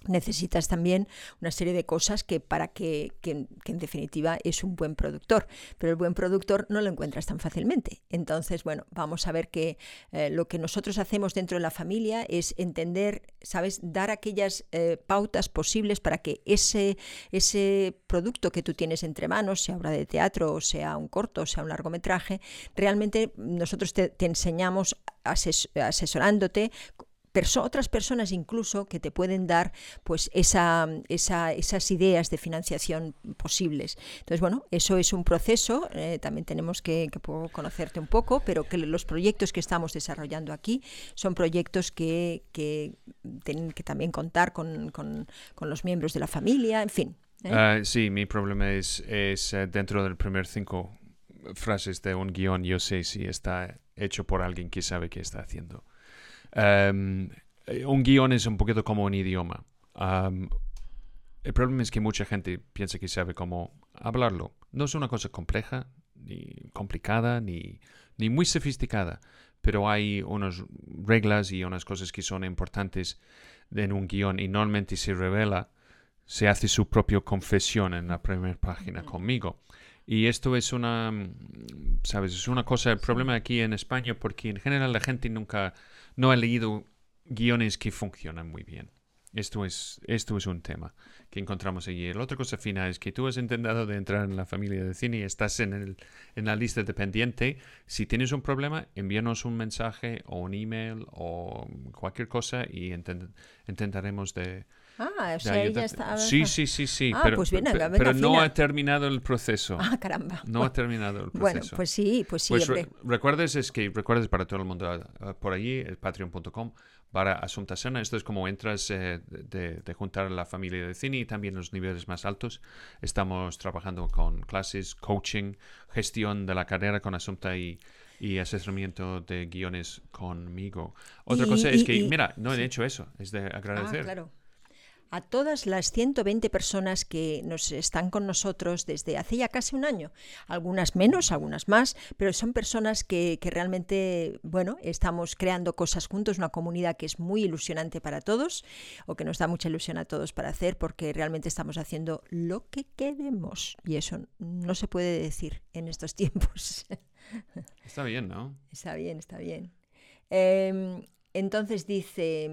necesitas también una serie de cosas que para que, en definitiva es un buen productor, pero el buen productor no lo encuentras tan fácilmente. Entonces, bueno, vamos a ver que eh, lo que nosotros hacemos dentro de la familia es entender, ¿sabes?, dar aquellas eh, pautas posibles para que ese, ese producto que tú tienes entre manos, sea obra de teatro, o sea un corto, o sea un largometraje, realmente nosotros te, te enseñamos asesorándote otras personas incluso que te pueden dar pues esa, esas ideas de financiación posibles. Entonces, bueno, eso es un proceso, eh, también tenemos que, conocerte un poco, pero que los proyectos que estamos desarrollando aquí son proyectos que, tienen que también contar con, los miembros de la familia, en fin. ¿eh? Ah, sí, mi problema es, es eh, dentro del primer cinco frases de un guion, yo sé si está hecho por alguien que sabe qué está haciendo. Um, un guion es un poquito como un idioma. el problema es que mucha gente piensa que sabe cómo hablarlo. No es una cosa compleja, ni complicada, ni, ni muy sofisticada, pero hay unas reglas y unas cosas que son importantes en un guion y normalmente se revela, se hace su propia confesión en la primera página conmigo. Y esto es una, ¿sabes? Es una cosa, el problema aquí en España, porque en general la gente nunca no ha leído guiones que funcionan muy bien. Esto es, esto es un tema que encontramos allí. La otra cosa fina es que tú has intentado de entrar en la familia de cine y estás en, el, en la lista dependiente. Si tienes un problema, envíanos un mensaje o un email o cualquier cosa y intentaremos de, Ah, o sea, ella está... Sí, sí, sí, sí. Ah, pero, pues bien, venga, pero no ha terminado el proceso. Ah, caramba. No ha terminado el proceso. Bueno, pues sí, pues sí. Pues recuerdes, es que recuerdes para todo el mundo ah, por allí, el patreon.com para Asunta Sana. Esto es como entras eh, de, de, juntar a la familia de cine y también los niveles más altos. Estamos trabajando con clases, coaching, gestión de la carrera con Asunta y, y asesoramiento de guiones conmigo. Otra cosa es que, mira, no he hecho eso, es de agradecer. Ah, claro. A todas las 120 personas que nos están con nosotros desde hace ya casi un año. Algunas menos, algunas más, pero son personas que, realmente, bueno, estamos creando cosas juntos, una comunidad que es muy ilusionante para todos o que nos da mucha ilusión a todos para hacer porque realmente estamos haciendo lo que queremos y eso no se puede decir en estos tiempos. Está bien, ¿no? Está bien, está bien. Em, entonces dice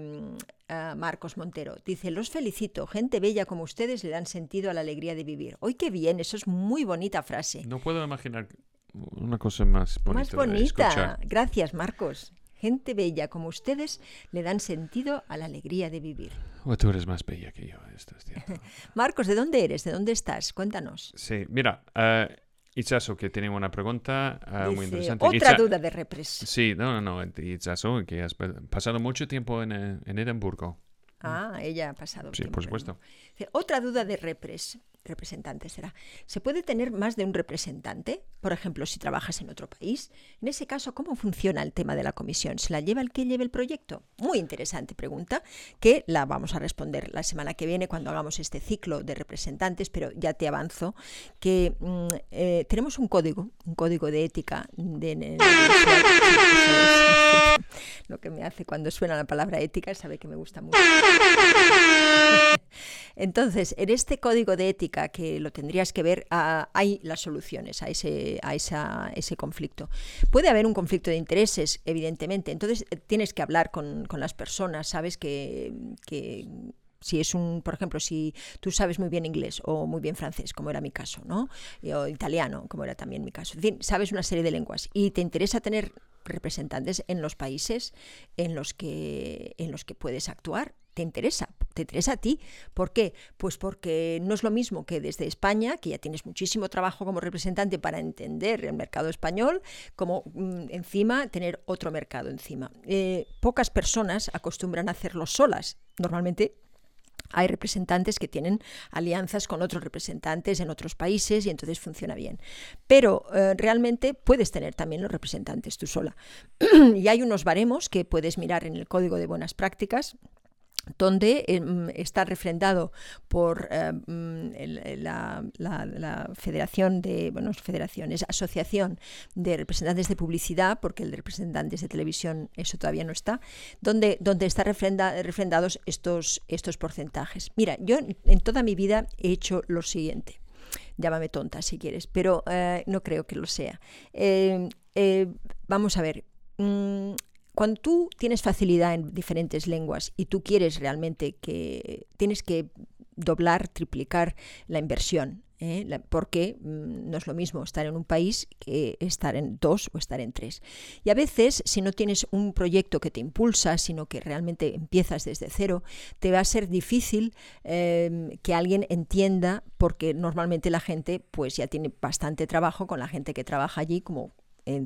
Marcos Montero, dice, los felicito, gente bella como ustedes le dan sentido a la alegría de vivir. ¡Hoy qué bien! Eso es muy bonita frase. No puedo imaginar una cosa más bonita. Más bonita. Gracias, Marcos. Gente bella como ustedes le dan sentido a la alegría de vivir. O tú eres más bella que yo, esto es cierto. Marcos, ¿de dónde eres? ¿De dónde estás? Cuéntanos. Sí, mira, uh, Itzaso, que tiene una pregunta ah, muy interesante. Otra duda de repres. Sí, no, no, no. Itzaso, que has pasado mucho tiempo en, en Edimburgo. Ah, ella ha pasado. Sí, por supuesto. Otra duda de repres representante será. ¿Se puede tener más de un representante? Por ejemplo, si trabajas en otro país. En ese caso, ¿cómo funciona el tema de la comisión? ¿Se la lleva el que lleve el proyecto? Muy interesante pregunta que la vamos a responder la semana que viene cuando hagamos este ciclo de representantes, pero ya te avanzo que mm, eh, tenemos un código, un código de ética lo que me hace cuando suena la palabra ética, sabe que me gusta mucho. Entonces, en este código de ética que lo tendrías que ver, hay las soluciones a, ese, a ese conflicto. Puede haber un conflicto de intereses, evidentemente. Entonces, tienes que hablar con, las personas, sabes que, si es un, por ejemplo, si tú sabes muy bien inglés o muy bien francés, como era mi caso, ¿no? O italiano, como era también mi caso. En fin, sabes una serie de lenguas y te interesa tener representantes en los países en los que, en los que puedes actuar. Te interesa, te interesa a ti. ¿Por qué? Pues porque no es lo mismo que desde España, que ya tienes muchísimo trabajo como representante para entender el mercado español, como mm, encima tener otro mercado encima. Eh, pocas personas acostumbran a hacerlo solas. Normalmente hay representantes que tienen alianzas con otros representantes en otros países y entonces funciona bien. Pero eh, realmente puedes tener también los representantes tú sola. y hay unos baremos que puedes mirar en el Código de Buenas Prácticas donde em, está refrendado por em, la, Federación de, bueno, Federaciones, Asociación de Representantes de Publicidad, porque el de representantes de televisión eso todavía no está, donde, donde están refrendados estos, estos porcentajes. Mira, yo en toda mi vida he hecho lo siguiente. Llámame tonta si quieres, pero eh, no creo que lo sea. Eh, eh, vamos a ver. Mm, cuando tú tienes facilidad en diferentes lenguas y tú quieres realmente que tienes que doblar, triplicar la inversión, ¿eh? porque mm, no es lo mismo estar en un país que estar en dos o estar en tres. Y a veces, si no tienes un proyecto que te impulsa, sino que realmente empiezas desde cero, te va a ser difícil em, que alguien entienda, porque normalmente la gente pues ya tiene bastante trabajo con la gente que trabaja allí, como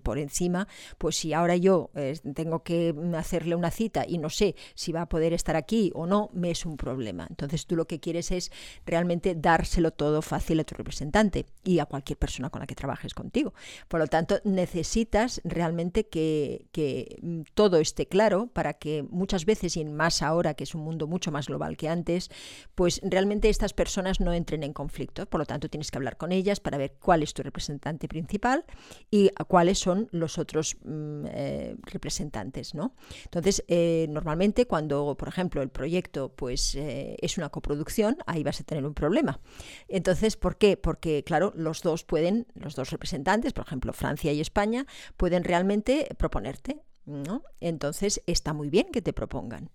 por encima, pues si ahora yo eh, tengo que hacerle una cita y no sé si va a poder estar aquí o no, me es un problema. Entonces tú lo que quieres es realmente dárselo todo fácil a tu representante y a cualquier persona con la que trabajes contigo. Por lo tanto, necesitas realmente que, que mm, todo esté claro para que muchas veces, y más ahora que es un mundo mucho más global que antes, pues realmente estas personas no entren en conflicto. Por lo tanto, tienes que hablar con ellas para ver cuál es tu representante principal y cuál son los otros mm, eh, representantes. ¿no? Entonces, eh, normalmente cuando, por ejemplo, el proyecto pues, eh, es una coproducción, ahí vas a tener un problema. Entonces, ¿por qué? Porque, claro, los dos pueden, los dos representantes, por ejemplo, Francia y España, pueden realmente proponerte ¿No? Entonces está muy bien que te propongan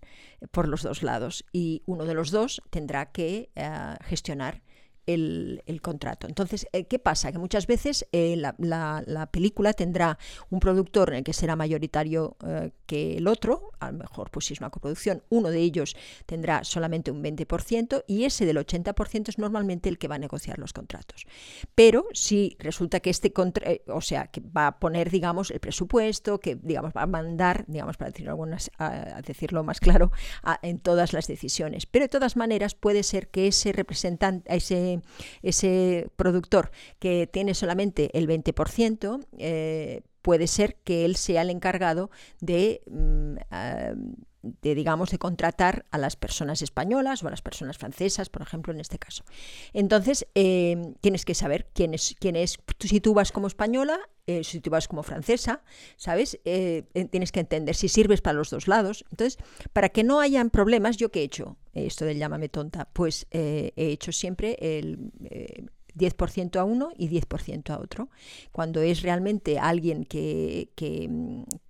por los dos lados y uno de los dos tendrá que gestionar el, contrato. Entonces, eh, ¿qué pasa? Que muchas veces eh, la, película tendrá un productor en el que será mayoritario eh, que el otro, a lo mejor pues si es una coproducción, uno de ellos tendrá solamente un 20% y ese del 80% es normalmente el que va a negociar los contratos. Pero si resulta que este o sea, que va a poner, digamos, el presupuesto, que digamos va a mandar, digamos, para decirlo, algunas, a, decirlo más claro, en todas las decisiones. Pero de todas maneras puede ser que ese representante, ese ese, productor que tiene solamente el 20%, eh, puede ser que él sea el encargado de... Mm, de, digamos, de contratar a las personas españolas o a las personas francesas, por ejemplo, en este caso. Entonces, eh, tienes que saber quién es, quién es, si tú vas como española, eh, si tú vas como francesa, ¿sabes? Eh, tienes que entender si sirves para los dos lados. Entonces, para que no hayan problemas, ¿yo qué he hecho? Esto del llámame tonta, pues he hecho siempre el 10% a uno y 10% a otro. Cuando es realmente alguien que, que,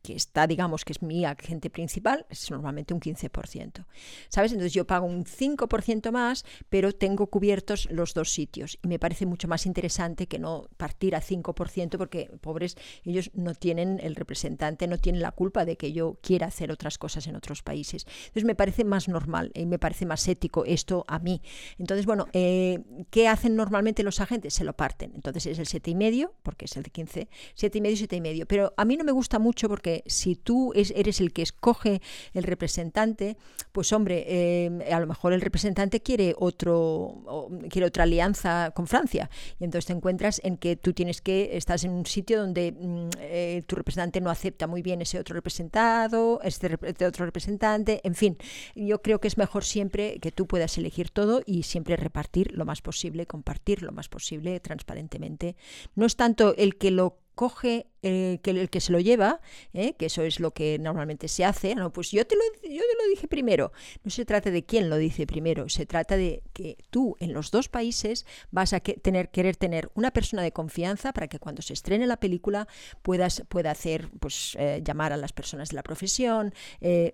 está, digamos, que es mi agente principal, es normalmente un 15%. ¿Sabes? Entonces yo pago un 5% más, pero tengo cubiertos los dos sitios. Y me parece mucho más interesante que no partir a 5%, porque pobres, ellos no tienen, el representante no tiene la culpa de que yo quiera hacer otras cosas en otros países. Entonces me parece más normal y me parece más ético esto a mí. Entonces, bueno, eh, ¿qué hacen normalmente los agentes se lo parten. Entonces es el 7,5, porque es el de 15, 7,5, 7,5. Pero a mí no me gusta mucho porque si tú eres el que escoge el representante, pues hombre, eh, a lo mejor el representante quiere, otro, quiere otra alianza con Francia. Y entonces te encuentras en que tú tienes que, estás en un sitio donde mm, eh, tu representante no acepta muy bien ese otro representado, este, este otro representante, en fin. Yo creo que es mejor siempre que tú puedas elegir todo y siempre repartir lo más posible, compartir lo más posible transparentemente. No es tanto el que lo coge eh, que el que se lo lleva, eh, que eso es lo que normalmente se hace, no, pues yo te, lo, yo te lo dije primero. No se trata de quién lo dice primero, se trata de que tú en los dos países vas a tener, querer tener una persona de confianza para que cuando se estrene la película puedas pueda hacer, pues eh, llamar a las personas de la profesión,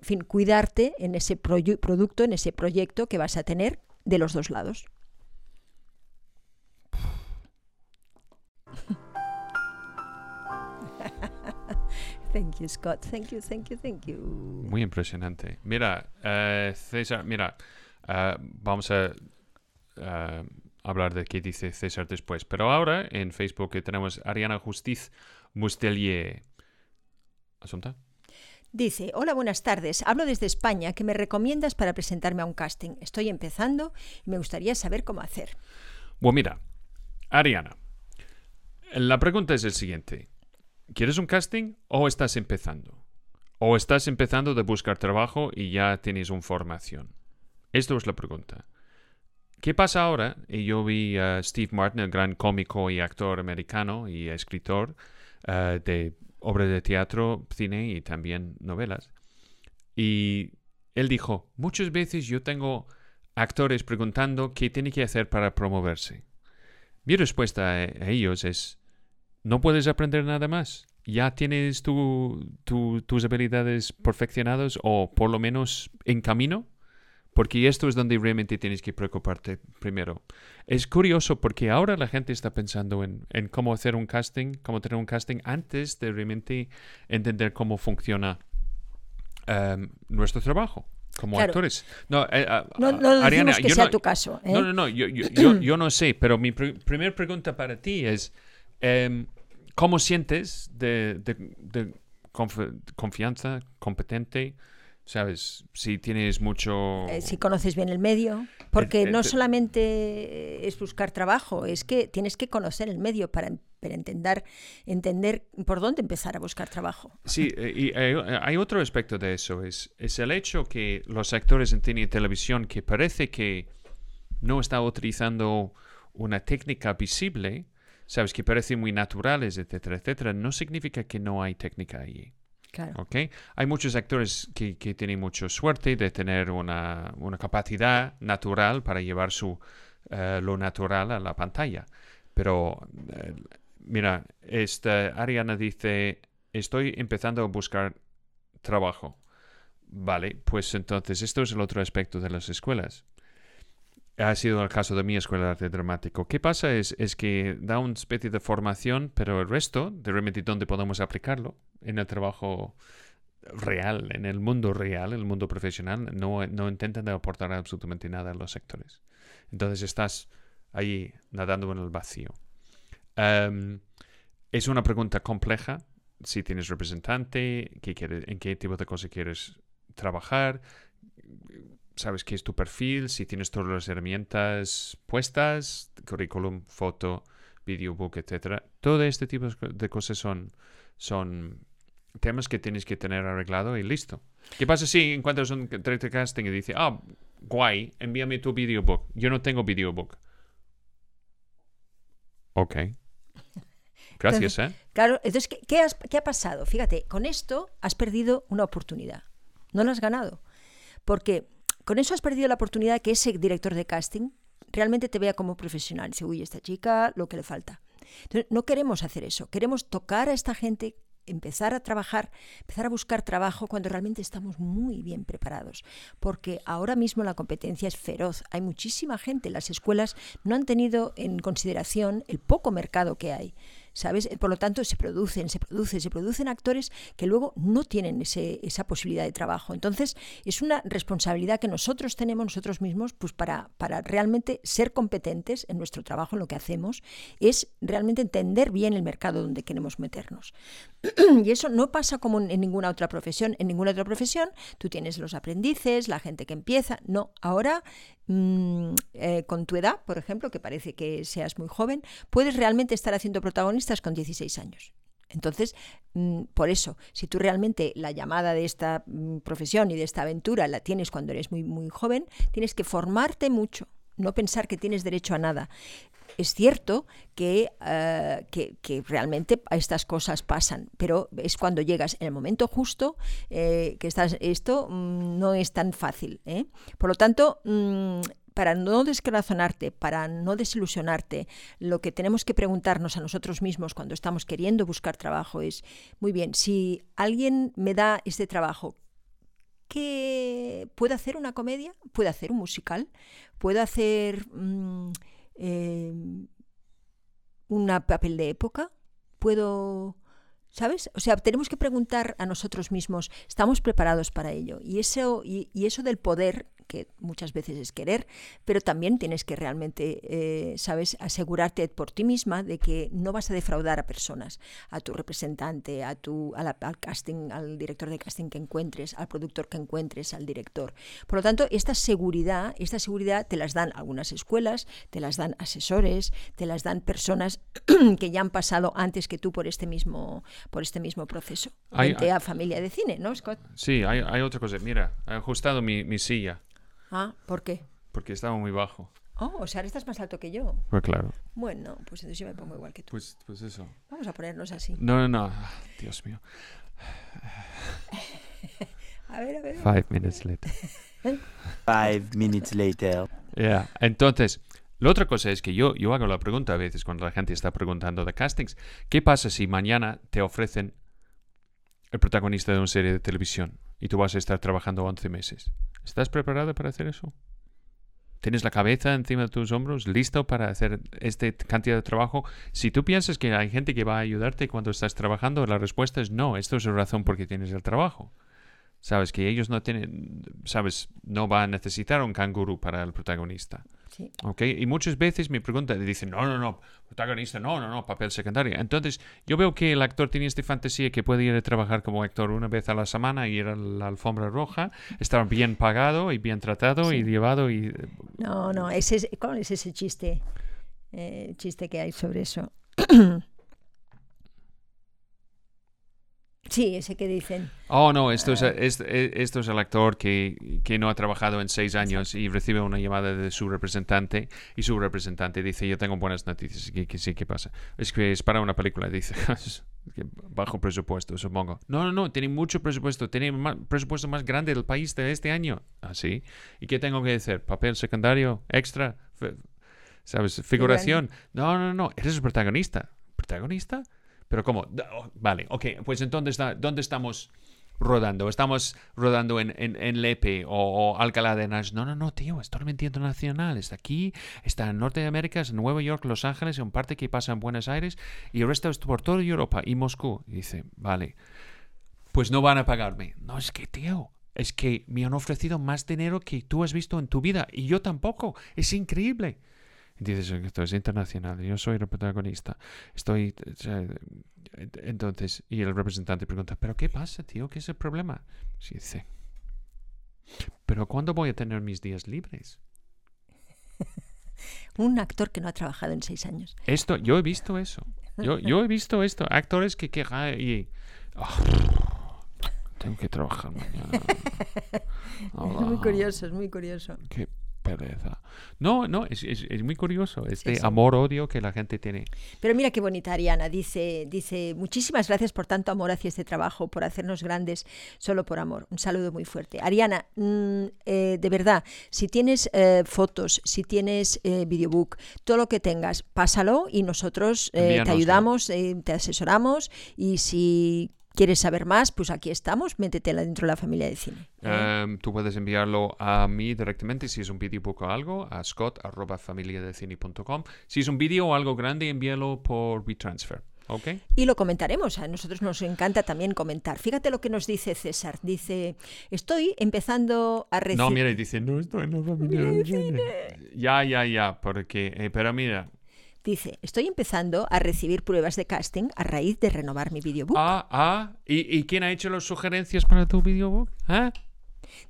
fin, cuidarte en ese producto, en ese proyecto que vas a tener de los dos lados. Thank you, Scott. Thank you, thank you, thank you. Muy impresionante. Mira, uh, César, mira, uh, vamos a uh, hablar de qué dice César después. Pero ahora en Facebook tenemos Ariana Justiz Mustelier. ¿Asunta? Dice, hola, buenas tardes. Hablo desde España. ¿Qué me recomiendas para presentarme a un casting? Estoy empezando y me gustaría saber cómo hacer. Bueno, mira, Ariana, la pregunta es el siguiente. ¿Quieres un casting o estás empezando? ¿O estás empezando de buscar trabajo y ya tienes una formación? Esto es la pregunta. ¿Qué pasa ahora? Y yo vi a Steve Martin, el gran cómico y actor americano y escritor eh, de obras de teatro, cine y también novelas. Y él dijo, muchas veces yo tengo actores preguntando qué tiene que hacer para promoverse. Mi respuesta a ellos es, no puedes aprender nada más. Ya tienes tus habilidades perfeccionadas o por lo menos en camino. Porque esto es donde realmente tienes que preocuparte primero. Es curioso porque ahora la gente está pensando en, cómo hacer un casting, cómo tener un casting antes de realmente entender cómo funciona em, nuestro trabajo como actores. No, eh, no, no que sea tu caso. ¿eh? No, no, no, yo, yo, yo, no sé, pero mi primera pregunta para ti es, Em, ¿Cómo sientes de, confianza, competente? ¿Sabes? Si tienes mucho... Eh, si conoces bien el medio, porque no solamente es buscar trabajo, es que tienes que conocer el medio para, entender, entender por dónde empezar a buscar trabajo. Sí, eh, y eh, hay, otro aspecto de eso, es, es el hecho que los actores en cine y televisión que parece que no están utilizando una técnica visible, sabes, que parecen muy naturales, etcétera, etcétera, no significa que no hay técnica allí. Claro. ¿okay? Hay muchos actores que, tienen mucha suerte de tener una, capacidad natural para llevar su, eh, lo natural a la pantalla. Pero, eh, mira, esta Ariana dice, estoy empezando a buscar trabajo. Vale, pues entonces esto es el otro aspecto de las escuelas ha sido el caso de mi escuela de arte dramático. ¿Qué pasa? Es, es que da una especie de formación, pero el resto, de realmente dónde podemos aplicarlo en el trabajo real, en el mundo real, en el mundo profesional, no, no intentan aportar absolutamente nada a los sectores. Entonces estás ahí nadando en el vacío. Em, es una pregunta compleja. Si tienes representante, ¿qué quieres, en qué tipo de cosas quieres trabajar, sabes qué es tu perfil, si tienes todas las herramientas puestas, currículum, foto, videobook, etcétera. Todo este tipo de cosas son, son temas que tienes que tener arreglado y listo. ¿Qué pasa si encuentras un director casting y dice, ah, guay, envíame tu videobook? Yo no tengo videobook. Ok. Gracias, ¿eh? Claro, entonces, ¿qué, ¿qué ha pasado? Fíjate, con esto has perdido una oportunidad. No la has ganado. Porque con eso has perdido la oportunidad que ese director de casting realmente te vea como profesional. Dice, uy, esta chica, lo que le falta. No queremos hacer eso. Queremos tocar a esta gente empezar a trabajar, empezar a buscar trabajo cuando realmente estamos muy bien preparados, porque ahora mismo la competencia es feroz. Hay muchísima gente, las escuelas no han tenido en consideración el poco mercado que hay. ¿Sabes? Por lo tanto, se producen, se producen, se producen actores que luego no tienen ese, esa posibilidad de trabajo. Entonces, es una responsabilidad que nosotros tenemos nosotros mismos pues para, para realmente ser competentes en nuestro trabajo, en lo que hacemos, es realmente entender bien el mercado donde queremos meternos. y eso no pasa como en ninguna otra profesión. En ninguna otra profesión tú tienes los aprendices, la gente que empieza. No, ahora mm, eh, con tu edad, por ejemplo, que parece que seas muy joven, puedes realmente estar haciendo protagonistas con 16 años. Entonces, mm, por eso, si tú realmente la llamada de esta mm, profesión y de esta aventura la tienes cuando eres muy, muy joven, tienes que formarte mucho, no pensar que tienes derecho a nada es cierto eh, que, que, realmente estas cosas pasan, pero es cuando llegas en el momento justo eh, que estás, esto mm, no es tan fácil. ¿eh? Por lo tanto, para no descorazonarte, para no desilusionarte, lo que tenemos que preguntarnos a nosotros mismos cuando estamos queriendo buscar trabajo es, muy bien, si alguien me da este trabajo, ¿qué puedo hacer una comedia? ¿Puedo hacer un musical? ¿Puedo hacer... Mm, eh, un papel de época? ¿Puedo ¿Sabes? O sea, tenemos que preguntar a nosotros mismos, ¿estamos preparados para ello? Y eso, y, eso del poder que muchas veces es querer, pero también tienes que realmente, eh, sabes, asegurarte por ti misma de que no vas a defraudar a personas, a tu representante, a tu, al casting, al director de casting que encuentres, al productor que encuentres, al director. Por lo tanto, esta seguridad, esta seguridad te las dan algunas escuelas, te las dan asesores, te las dan personas que ya han pasado antes que tú por este mismo, por este mismo proceso. Hay, a familia de cine, ¿no, Scott? Sí, hay, hay otra cosa. Mira, he ajustado mi, mi silla. Ah, ¿por qué? Porque estaba muy bajo. Oh, o sea, estás más alto que yo. Pues claro. Bueno, pues entonces yo me pongo igual que tú. Pues, pues eso. Vamos a ponernos así. No, no, no. Dios mío. a ver, a ver. Five minutes later. Five minutes later. Yeah. Entonces, la otra cosa es que yo, yo hago la pregunta a veces cuando la gente está preguntando de castings. ¿Qué pasa si mañana te ofrecen el protagonista de una serie de televisión y tú vas a estar trabajando 11 meses? ¿Estás preparado para hacer eso? ¿Tienes la cabeza encima de tus hombros listo para hacer esta cantidad de trabajo? Si tú piensas que hay gente que va a ayudarte cuando estás trabajando, la respuesta es no. Esto es la razón por qué tienes el trabajo. Sabes que ellos no tienen, sabes, no va a necesitar un canguro para el protagonista. Y muchas veces me preguntan, dicen, no, no, no, protagonista, no, no, no, papel secundario. Entonces, yo veo que el actor tiene esta fantasía que puede ir a trabajar como actor una vez a la semana, ir a la alfombra roja, estar bien pagado y bien tratado y llevado. y No, no, ese ¿cuál es ese chiste? Eh, chiste que hay sobre eso. Sí, ese que dicen. Oh, no, esto es, ah. e, esto es el actor que, que, no ha trabajado en seis años y recibe una llamada de su representante y su representante dice, yo tengo buenas noticias. ¿Qué, sí, ¿qué pasa? Es que es para una película. Dice, bajo presupuesto, supongo. No, no, no, tiene mucho presupuesto. Tiene más, presupuesto más grande del país de este año. ¿Ah, sí? ¿Y qué tengo que hacer? ¿Papel secundario? ¿Extra? ¿Sabes? ¿Figuración? No, no, no, eres el protagonista. ¿Protagonista? Pero ¿cómo? Oh, vale, ok, pues entonces, ¿dónde estamos rodando? ¿Estamos rodando en, Lepe o, Alcalá de Henares? No, no, no, tío, es totalmente internacional. Está aquí, está en Norteamérica, en Nueva York, Los Ángeles, en parte que pasa en Buenos Aires y el resto es por toda Europa y Moscú. Dice, vale, pues no van a pagarme. No, es que, tío, es que me han ofrecido más dinero que tú has visto en tu vida y yo tampoco. Es increíble. Dices, esto es internacional, yo soy el protagonista. Estoy. Entonces, y el representante pregunta, ¿pero qué pasa, tío? ¿Qué es el problema? Sí, dice. Pero ¿cuándo voy a tener mis días libres? Un actor que no ha trabajado en seis años. Esto, yo he visto eso. Yo, yo he visto esto. Actores que quejan y... ah, tengo que trabajar mañana. Es muy curioso, es muy curioso. Qué No, no, es, es- es muy curioso este sí. amor-odio que la gente tiene. Pero mira qué bonita Ariana, dice, dice, muchísimas gracias por tanto amor hacia este trabajo, por hacernos grandes solo por amor. Un saludo muy fuerte. Ariana, mm, eh, de verdad, si tienes eh, fotos, si tienes eh, videobook, todo lo que tengas, pásalo y nosotros eh, te ayudamos, te asesoramos y si quieres saber más, pues aquí estamos, métetela dentro de la familia de cine. Em, tú puedes enviarlo a mí directamente si es un videobook o algo, a scott.familiadecine.com. Si es un vídeo o algo grande, envíalo por WeTransfer. ¿Ok? Y lo comentaremos. A nosotros nos encanta también comentar. Fíjate lo que nos dice César. Dice, estoy empezando a recibir... No, mira, y dice, no estoy en la familia de cine. Ya, ya, ya, porque, eh, pero mira, Dice, estoy empezando a recibir pruebas de casting a raíz de renovar mi videobook. ah, ah, ¿y, y quién ha hecho las sugerencias para tu videobook? ¿Ah?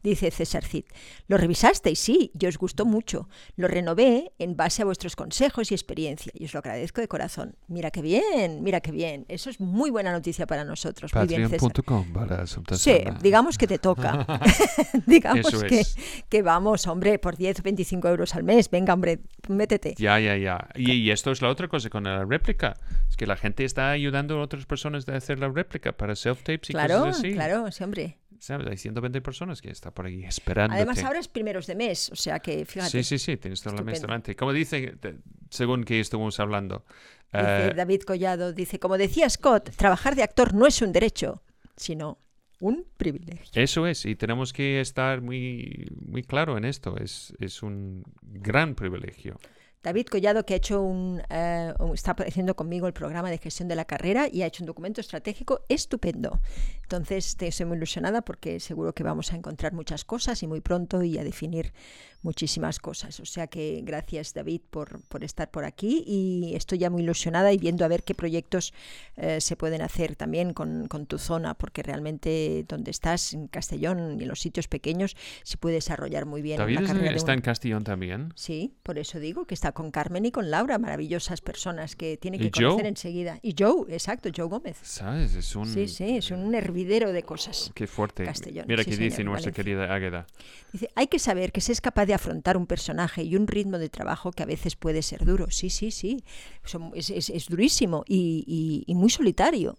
Dice César Cid, lo revisasteis, sí, y os gustó mucho. Lo renové en base a vuestros consejos y experiencia, y os lo agradezco de corazón. Mira qué bien, mira qué bien. Eso es muy buena noticia para nosotros. Muy bien, César. Patreon.com para Sí, digamos que te toca. digamos Eso que, es. que vamos, hombre, por 10 o 25 euros al mes. Venga, hombre, métete. Ya, ya, ya. Y, y esto es la otra cosa con la réplica. Es que la gente está ayudando a otras personas a hacer la réplica para self-tapes y Claro, cosas así. claro, sí, hombre. ¿Sabes? Hay 120 personas que están por ahí esperando. Además, ahora es primeros de mes, o sea que fíjate. Sí, sí, sí, tienes todo el mes delante. Como dice, según que estuvimos hablando, Dice eh, David Collado, dice, como decía Scott, trabajar de actor no es un derecho, sino un privilegio. eso es, y tenemos que estar muy, muy claro en esto. Es, es un gran privilegio. David Collado, que ha hecho un, eh, un- está haciendo conmigo el programa de gestión de la carrera y ha hecho un documento estratégico estupendo. Entonces, estoy muy ilusionada porque seguro que vamos a encontrar muchas cosas y muy pronto y a definir muchísimas cosas. O sea que gracias, David, por, por estar por aquí y estoy ya muy ilusionada y viendo a ver qué proyectos eh, se pueden hacer también con, con tu zona, porque realmente donde estás, en Castellón y en los sitios pequeños, se puede desarrollar muy bien David es- está un- en Castellón también. Sí, por eso digo que está con Carmen y con Laura, maravillosas personas que tiene que ¿Y Joe? conocer enseguida. Y Joe, exacto, Joe Gómez. ¿Sabes? Es un... Sí, sí, es un hervidero de cosas. Qué fuerte. Castellón, Mira sí, señor, dice nuestra Valencia. querida Águeda. Dice, hay que saber que se es capaz de afrontar un personaje y un ritmo de trabajo que a veces puede ser duro. Sí, sí, sí. Es, durísimo y muy solitario.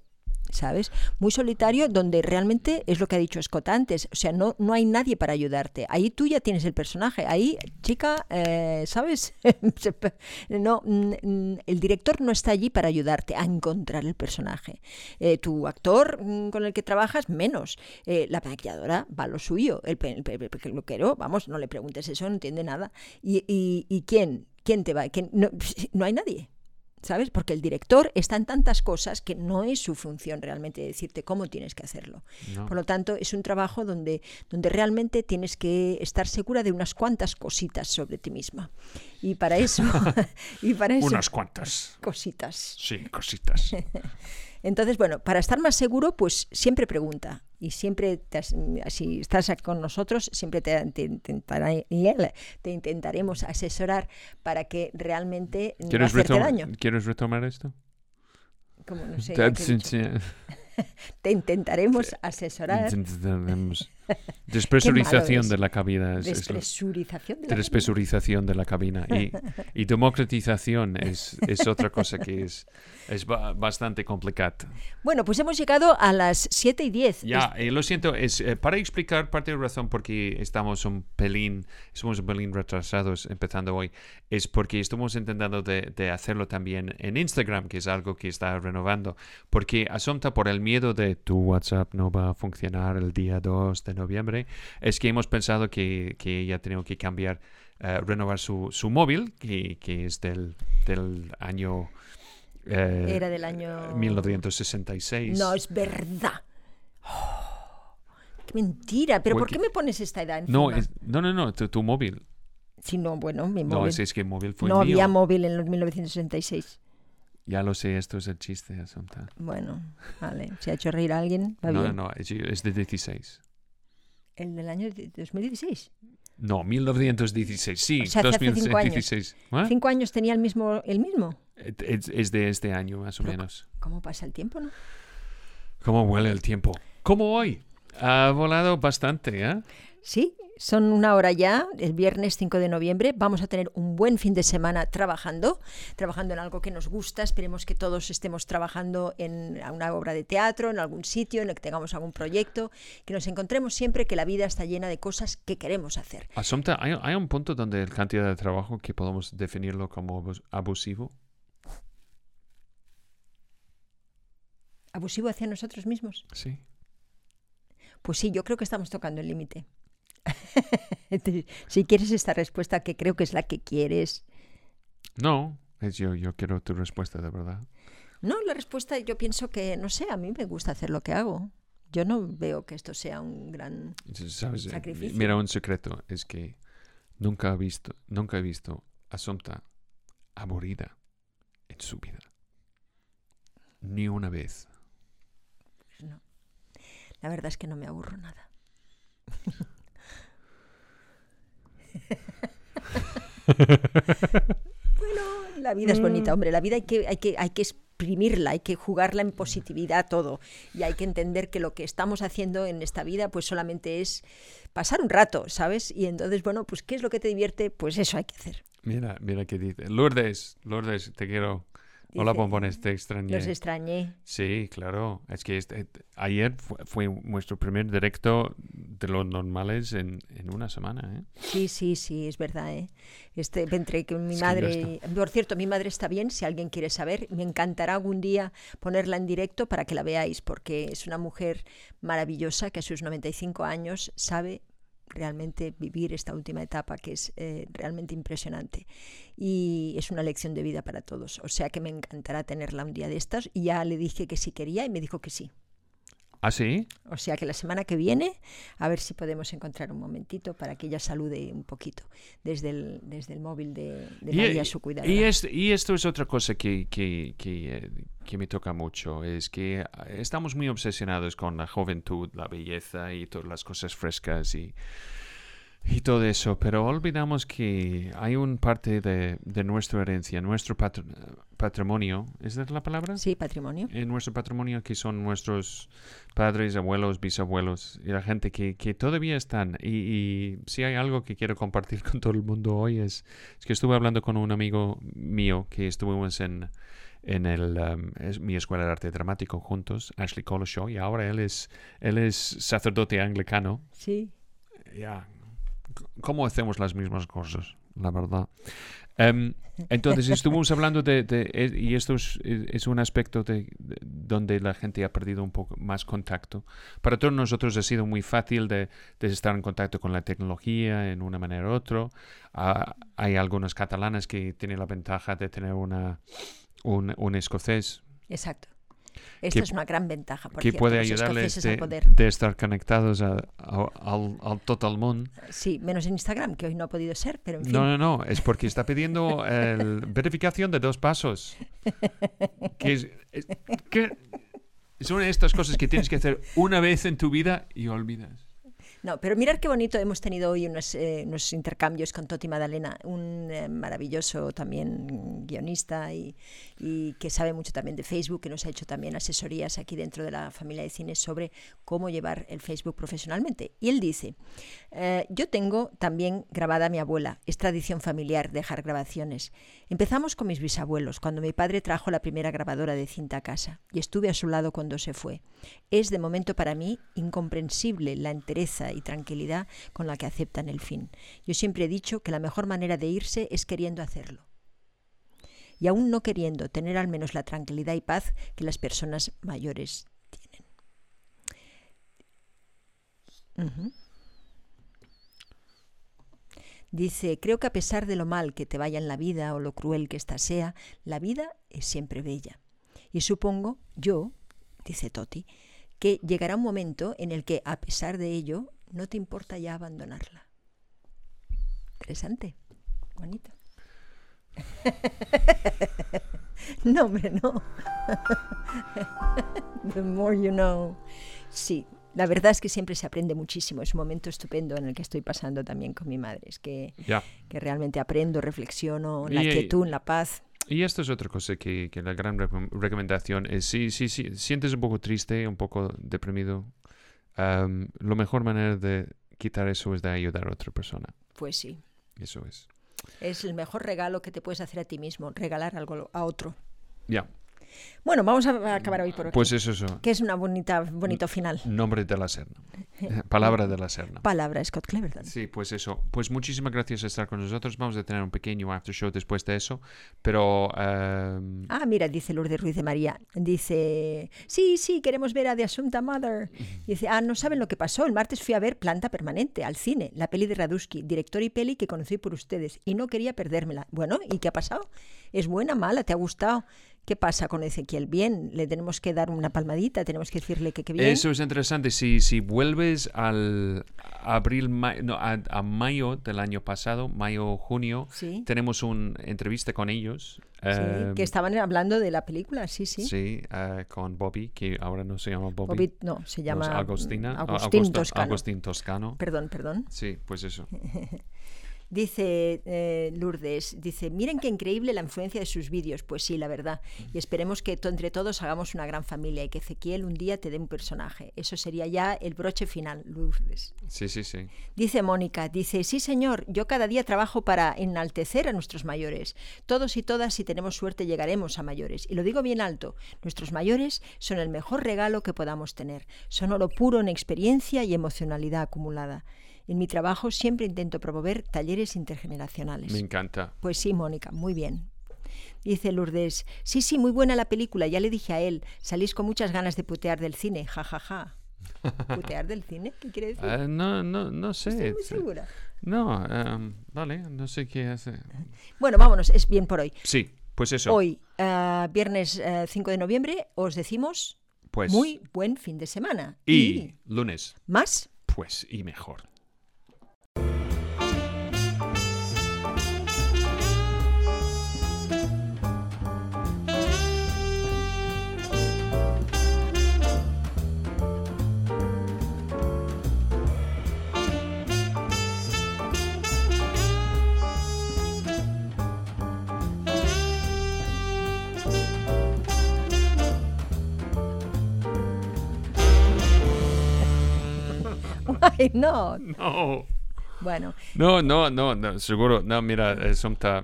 ¿Sabes? Muy solitario donde realmente es lo que ha dicho Scott antes. O sea, no, no hay nadie para ayudarte. Ahí tú ya tienes el personaje. Ahí, chica, eh, ¿sabes? No, el director no está allí para ayudarte a encontrar el personaje. Eh, tu actor mm, con el que trabajas, menos. Eh, la maquilladora va a lo suyo. El, pe- el pe- el peluquero, vamos, no le preguntes eso, no entiende nada. ¿Y, y- quién? ¿Quién te va? No, no hay nadie. ¿Sabes? Porque el director está en tantas cosas que no es su función realmente decirte cómo tienes que hacerlo. No. Por lo tanto, es un trabajo donde, donde realmente tienes que estar segura de unas cuantas cositas sobre ti misma. Y para eso, y para eso Unas cuantas. cositas. Sí, cositas. Entonces, bueno, para estar más seguro, pues siempre pregunta. Y siempre, te si estás con nosotros, siempre te, te intentará- te intentaremos asesorar para que realmente no ¿Quieres, hacerte daño. ¿Quieres retomar esto? Como no sé, te intentaremos asesorar. Intentaremos. Despresurización es. de la cabina. es- es lo- Despresurización de la Despresurización de la cabina. Y, y democratización es, es otra cosa que es, es ba- bastante complicada. Bueno, pues hemos llegado a las 7 y 10. Ya, eh, lo siento, es eh, para explicar parte de la razón por qué estamos un pelín, somos un pelín retrasados empezando hoy, es porque estamos intentando de, de hacerlo también en Instagram, que es algo que está renovando, porque asunta por el miedo de tu WhatsApp no va a funcionar el día 2 de noviembre, es que hemos pensado que, que ya tenemos que cambiar, eh, renovar su, su móvil, que, que es del, del año... eh, Era del año... 1966. No, es verdad. Oh, ¡Qué mentira! ¿Pero por Porque- qué me pones esta edad encima? No, es- no, no, no, tu, tu móvil. Si no, bueno, mi No, móvil. es, es que el móvil fue no mío. había móvil en los 1966. Ya lo sé, esto es el chiste, Asunta. Bueno, vale. Si ha hecho reír a alguien, va No, no, bien. no, es de 16. El del año de- 2016. No, 1916, sí, O sea, hace cinco años. 2016. ¿Ah? ¿Cinco años tenía el mismo, el mismo? Es, es de este año, más o Pero- menos. ¿Cómo pasa el tiempo, no? ¿Cómo huele el tiempo? Como hoy. Ha volado bastante, ¿eh? Sí, son una hora ya, el viernes 5 de noviembre. Vamos a tener un buen fin de semana trabajando, trabajando en algo que nos gusta. Esperemos que todos estemos trabajando en una obra de teatro, en algún sitio, en el que tengamos algún proyecto, que nos encontremos siempre que la vida está llena de cosas que queremos hacer. Asunta, ¿hay, hay un punto donde la cantidad de trabajo que podemos definirlo como abus- abusivo? ¿Abusivo hacia nosotros mismos? Sí. Pues sí, yo creo que estamos tocando el límite. Si quieres esta respuesta, que creo que es la que quieres, No, es yo, yo quiero tu respuesta, de verdad. No, la respuesta yo pienso que, no sé, a mí me gusta hacer lo que hago. Yo no veo que esto sea un gran... ¿Sabes? Sacrificio. Mira, un secreto es que nunca he visto, nunca he visto a Asunta aburrida en su vida. Ni una vez. pues no. La verdad es que no me aburro nada. bueno, la vida es bonita, hombre. La vida hay que, hay que, hay que exprimirla, hay que jugarla en positividad todo. Y hay que entender que lo que estamos haciendo en esta vida, pues solamente es pasar un rato, ¿sabes? Y entonces, bueno, pues ¿qué es lo que te divierte? Pues eso hay que hacer. Mira, mira qué dice. Lourdes, Lourdes, te quiero. Hola, Dice, bombones, te extrañé. Los extrañé. Sí, claro. Es que este- ayer fue, fue nuestro primer directo de los normales en, en una semana, ¿eh? Sí, sí, sí, es verdad. ¿eh? Este, entre que mi Es que madre, por cierto, mi madre está bien, si alguien quiere saber, me encantará algún día ponerla en directo para que la veáis, porque es una mujer maravillosa que a sus 95 años sabe realmente vivir esta última etapa que es eh, realmente impresionante y es una lección de vida para todos. O sea que me encantará tenerla un día de estas y ya le dije que sí quería y me dijo que sí. ¿Ah, sí? O sea que la semana que viene, a ver si podemos encontrar un momentito para que ella salude un poquito desde el, desde el móvil de, de María, su cuidadora. y, es- y esto es otra cosa que, que, que, eh, que me toca mucho, es que eh, estamos muy obsesionados con la juventud, la belleza y todas las cosas frescas y, y todo eso, pero olvidamos que hay un parte de, de nuestra herencia, nuestro patr- patrimonio, ¿es esa la palabra? Sí, patrimonio. en nuestro patrimonio que son nuestros padres, abuelos, bisabuelos y la gente que, que todavía están. Y, y si hay algo que quiero compartir con todo el mundo hoy es, es que estuve hablando con un amigo mío que estuvimos en, en el, um, es mi escuela de arte dramático juntos, Ashley Coloshaw, y ahora él es, él es sacerdote anglicano. Sí. Ya, ¿cómo hacemos las mismas cosas? La verdad. Em, entonces estuvimos hablando de, de- eh, y esto es, es- es un aspecto de, de- donde la gente ha perdido un poco más contacto. Para todos nosotros ha sido muy fácil de, estar en contacto con la tecnología en una manera u otra. Ah, hay algunos catalanes que tienen la ventaja de tener una, un, un escocés Exacto. Esta Que- es una gran ventaja, por que cierto, puede ayudarles de, poder. de estar conectados a- a- al, al total mundo. Sí, menos en Instagram, que hoy no ha podido ser, pero en fin. No, no, no, es porque está pidiendo el verificación de dos pasos. Que es, es- que son estas cosas que tienes que hacer una vez en tu vida y olvidas. No, pero mirar qué bonito hemos tenido hoy unos, eh, unos intercambios con Toti Madalena, un eh, maravilloso también guionista y, y que sabe mucho también de Facebook, que nos ha hecho también asesorías aquí dentro de la familia de cine sobre cómo llevar el Facebook profesionalmente. Y él dice, eh, yo tengo también grabada a mi abuela, es tradición familiar dejar grabaciones. Empezamos con mis bisabuelos, cuando mi padre trajo la primera grabadora de cinta a casa y estuve a su lado cuando se fue. Es de momento para mí incomprensible la entereza y tranquilidad con la que aceptan el fin. Yo siempre he dicho que la mejor manera de irse es queriendo hacerlo. Y aún no queriendo tener al menos la tranquilidad y paz que las personas mayores tienen. Dice, creo que a pesar de lo mal que te vaya en la vida o lo cruel que ésta sea, la vida es siempre bella. Y supongo, yo, dice Toti, que llegará un momento en el que, a pesar de ello, no te importa ya abandonarla. Interesante, bonito. no, hombre, no. The more you know. Sí, La verdad es que siempre se aprende muchísimo. Es un momento estupendo en el que estoy pasando también con mi madre. Es que, que realmente aprendo, reflexiono, la Y, eh, quietud, la paz. Y esto es otra cosa que, que la gran recom- recomendación es, si, si, si sientes un poco triste, un poco deprimido, am, la mejor manera de quitar eso es de ayudar a otra persona. Pues sí. Eso es. Es el mejor regalo que te puedes hacer a ti mismo, regalar algo a otro. Ya. Bueno, vamos a acabar hoy por aquí. Pues eso, eso. que es una bonita, bonito final. Nombre de la Serna. Palabra de la Serna. Palabra Scott Cleverton. Sí, pues eso. Pues muchísimas gracias por estar con nosotros. Vamos a tener un pequeño after show después de eso. Pero am, Ah, mira, dice Lourdes Ruiz de María. Dice, sí, sí, queremos ver a The Assumpta Mother. Dice, ah, no saben lo que pasó. El martes fui a ver Planta Permanente, al cine, la peli de Raduski, director y peli que conocí por ustedes, y no quería perdérmela. Bueno, ¿y qué ha pasado? ¿Es buena, mala? ¿Te ha gustado? ¿Qué pasa con Ezequiel? Bien, le tenemos que dar una palmadita, tenemos que decirle que qué bien. Eso es interesante. Si, si vuelves al abril, ma- no, a, a mayo del año pasado, mayo, junio, Sí. tenemos una entrevista con ellos. Sí, em, que estaban hablando de la película, sí, sí. sí, eh, con Bobby, que ahora no se llama Bobby. Bobby- no, se llama Agostina. mm, a- Agustín Augusto- Toscano. Agustín Toscano. Perdón, perdón. Sí, pues eso. Dice eh, Lourdes, dice, miren qué increíble la influencia de sus vídeos. Pues sí, la verdad. Y esperemos que entre todos hagamos una gran familia y que Ezequiel un día te dé un personaje. Eso sería ya el broche final, Lourdes. Sí, sí, sí. Dice Mónica, dice, sí señor, yo cada día trabajo para enaltecer a nuestros mayores. Todos y todas, si tenemos suerte, llegaremos a mayores. Y lo digo bien alto, nuestros mayores son el mejor regalo que podamos tener. Son oro puro en experiencia y emocionalidad acumulada. En mi trabajo siempre intento promover talleres intergeneracionales. Me encanta. Pues sí, Mónica, muy bien. Dice Lourdes, sí, sí, muy buena la película, ya le dije a él, salís con muchas ganas de putear del cine, ja, ja, ja. ¿Putear del cine? ¿Qué quiere decir? Eh, no, no, no sé. Estoy muy segura. No, em, vale, no sé qué hace. Bueno, vámonos, es bien por hoy. Sí, pues eso. Hoy, ah, viernes eh, 5 de noviembre, os decimos pues, muy buen fin de semana. y lunes, más. pues y mejor. Ay, no. No. Bueno, No, no, no, no, seguro. No, mira, eh, Assumpta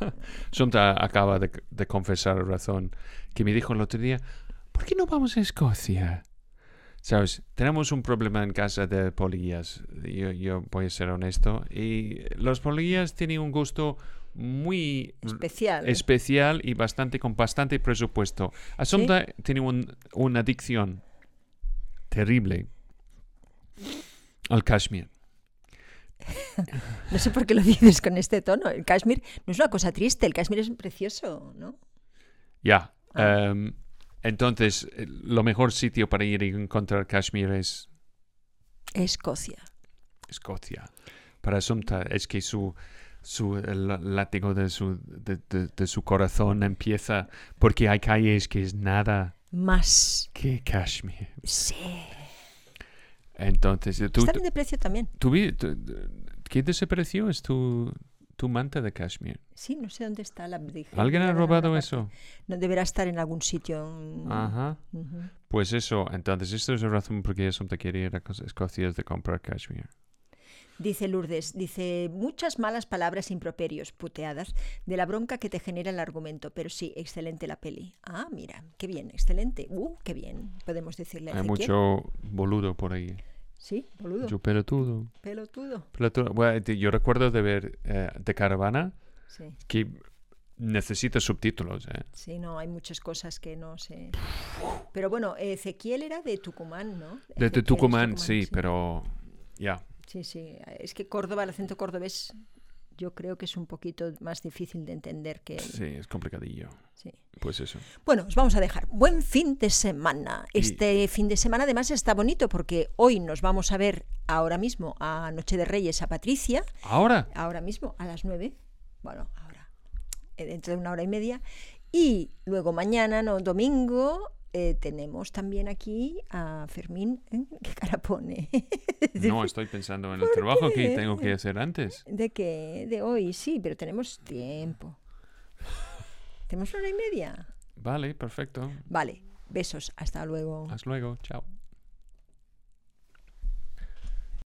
acaba de, de confesar razón que me dijo el otro día, ¿por qué no vamos a Escocia? Sabes, tenemos un problema en casa de polillas, yo, yo voy a ser honesto, y los polillas tienen un gusto muy especial. especial y bastante con bastante presupuesto. Assumpta tiene un- una adicción terrible al cashmere. No sé por qué lo dices con este tono. El cashmere no es una cosa triste, el cashmere es precioso, ¿no? Ya. Ah. em, entonces, eh, lo mejor sitio para ir y encontrar cashmere es Escocia. Escocia. Para Assumpta es que su, su el látigo de su, de, de- de su corazón empieza porque hay calles que es nada Más. que cashmere. Sí. Entonces, tú, Están de precio también. tú tú- ¿qué desapareció? Es tu, tu manta de cashmere. Sí, no sé dónde está la. dije, ¿Alguien ha robado eso? No, deberá estar en algún sitio. mm, Ajá. ujú. Pues eso, entonces, esto es la razón por qué Assumpta quiere ir a Escocia es de comprar cashmere. Dice Lourdes, dice muchas malas palabras improperios, puteadas, de la bronca que te genera el argumento, pero sí, excelente la peli. Ah, mira, qué bien, excelente. Uh, qué bien, podemos decirle Hay mucho boludo por ahí. Sí, boludo, Mucho pelotudo. pelotudo. Pelotudo. Bueno, te- yo recuerdo de ver eh, de caravana Sí, que necesita subtítulos. ¿eh? sí, no, hay muchas cosas que no sé. Pero bueno, Ezequiel era de Tucumán, ¿no? De, Ezequiel de es Tucumán, sí, pero ya. Sí, sí, es que Córdoba, el acento cordobés, yo creo que es un poquito más difícil de entender que... el- Sí, es complicadillo. sí. Pues eso. Bueno, os vamos a dejar. Buen fin de semana. Y- Este fin de semana además está bonito porque hoy nos vamos a ver ahora mismo a Noche de Reyes a Patricia, Ahora. ahora mismo a las 9. Bueno, ahora, eh, dentro de una hora y media. Y luego mañana, no, domingo, eh, tenemos también aquí a Fermín. ¿eh? ¿Qué cara pone? No, estoy pensando en el trabajo que tengo que hacer antes. ¿De qué? De hoy, sí, pero tenemos tiempo. ¿Tenemos una hora y media? Vale, perfecto. Vale, besos, hasta luego. Hasta luego, chao.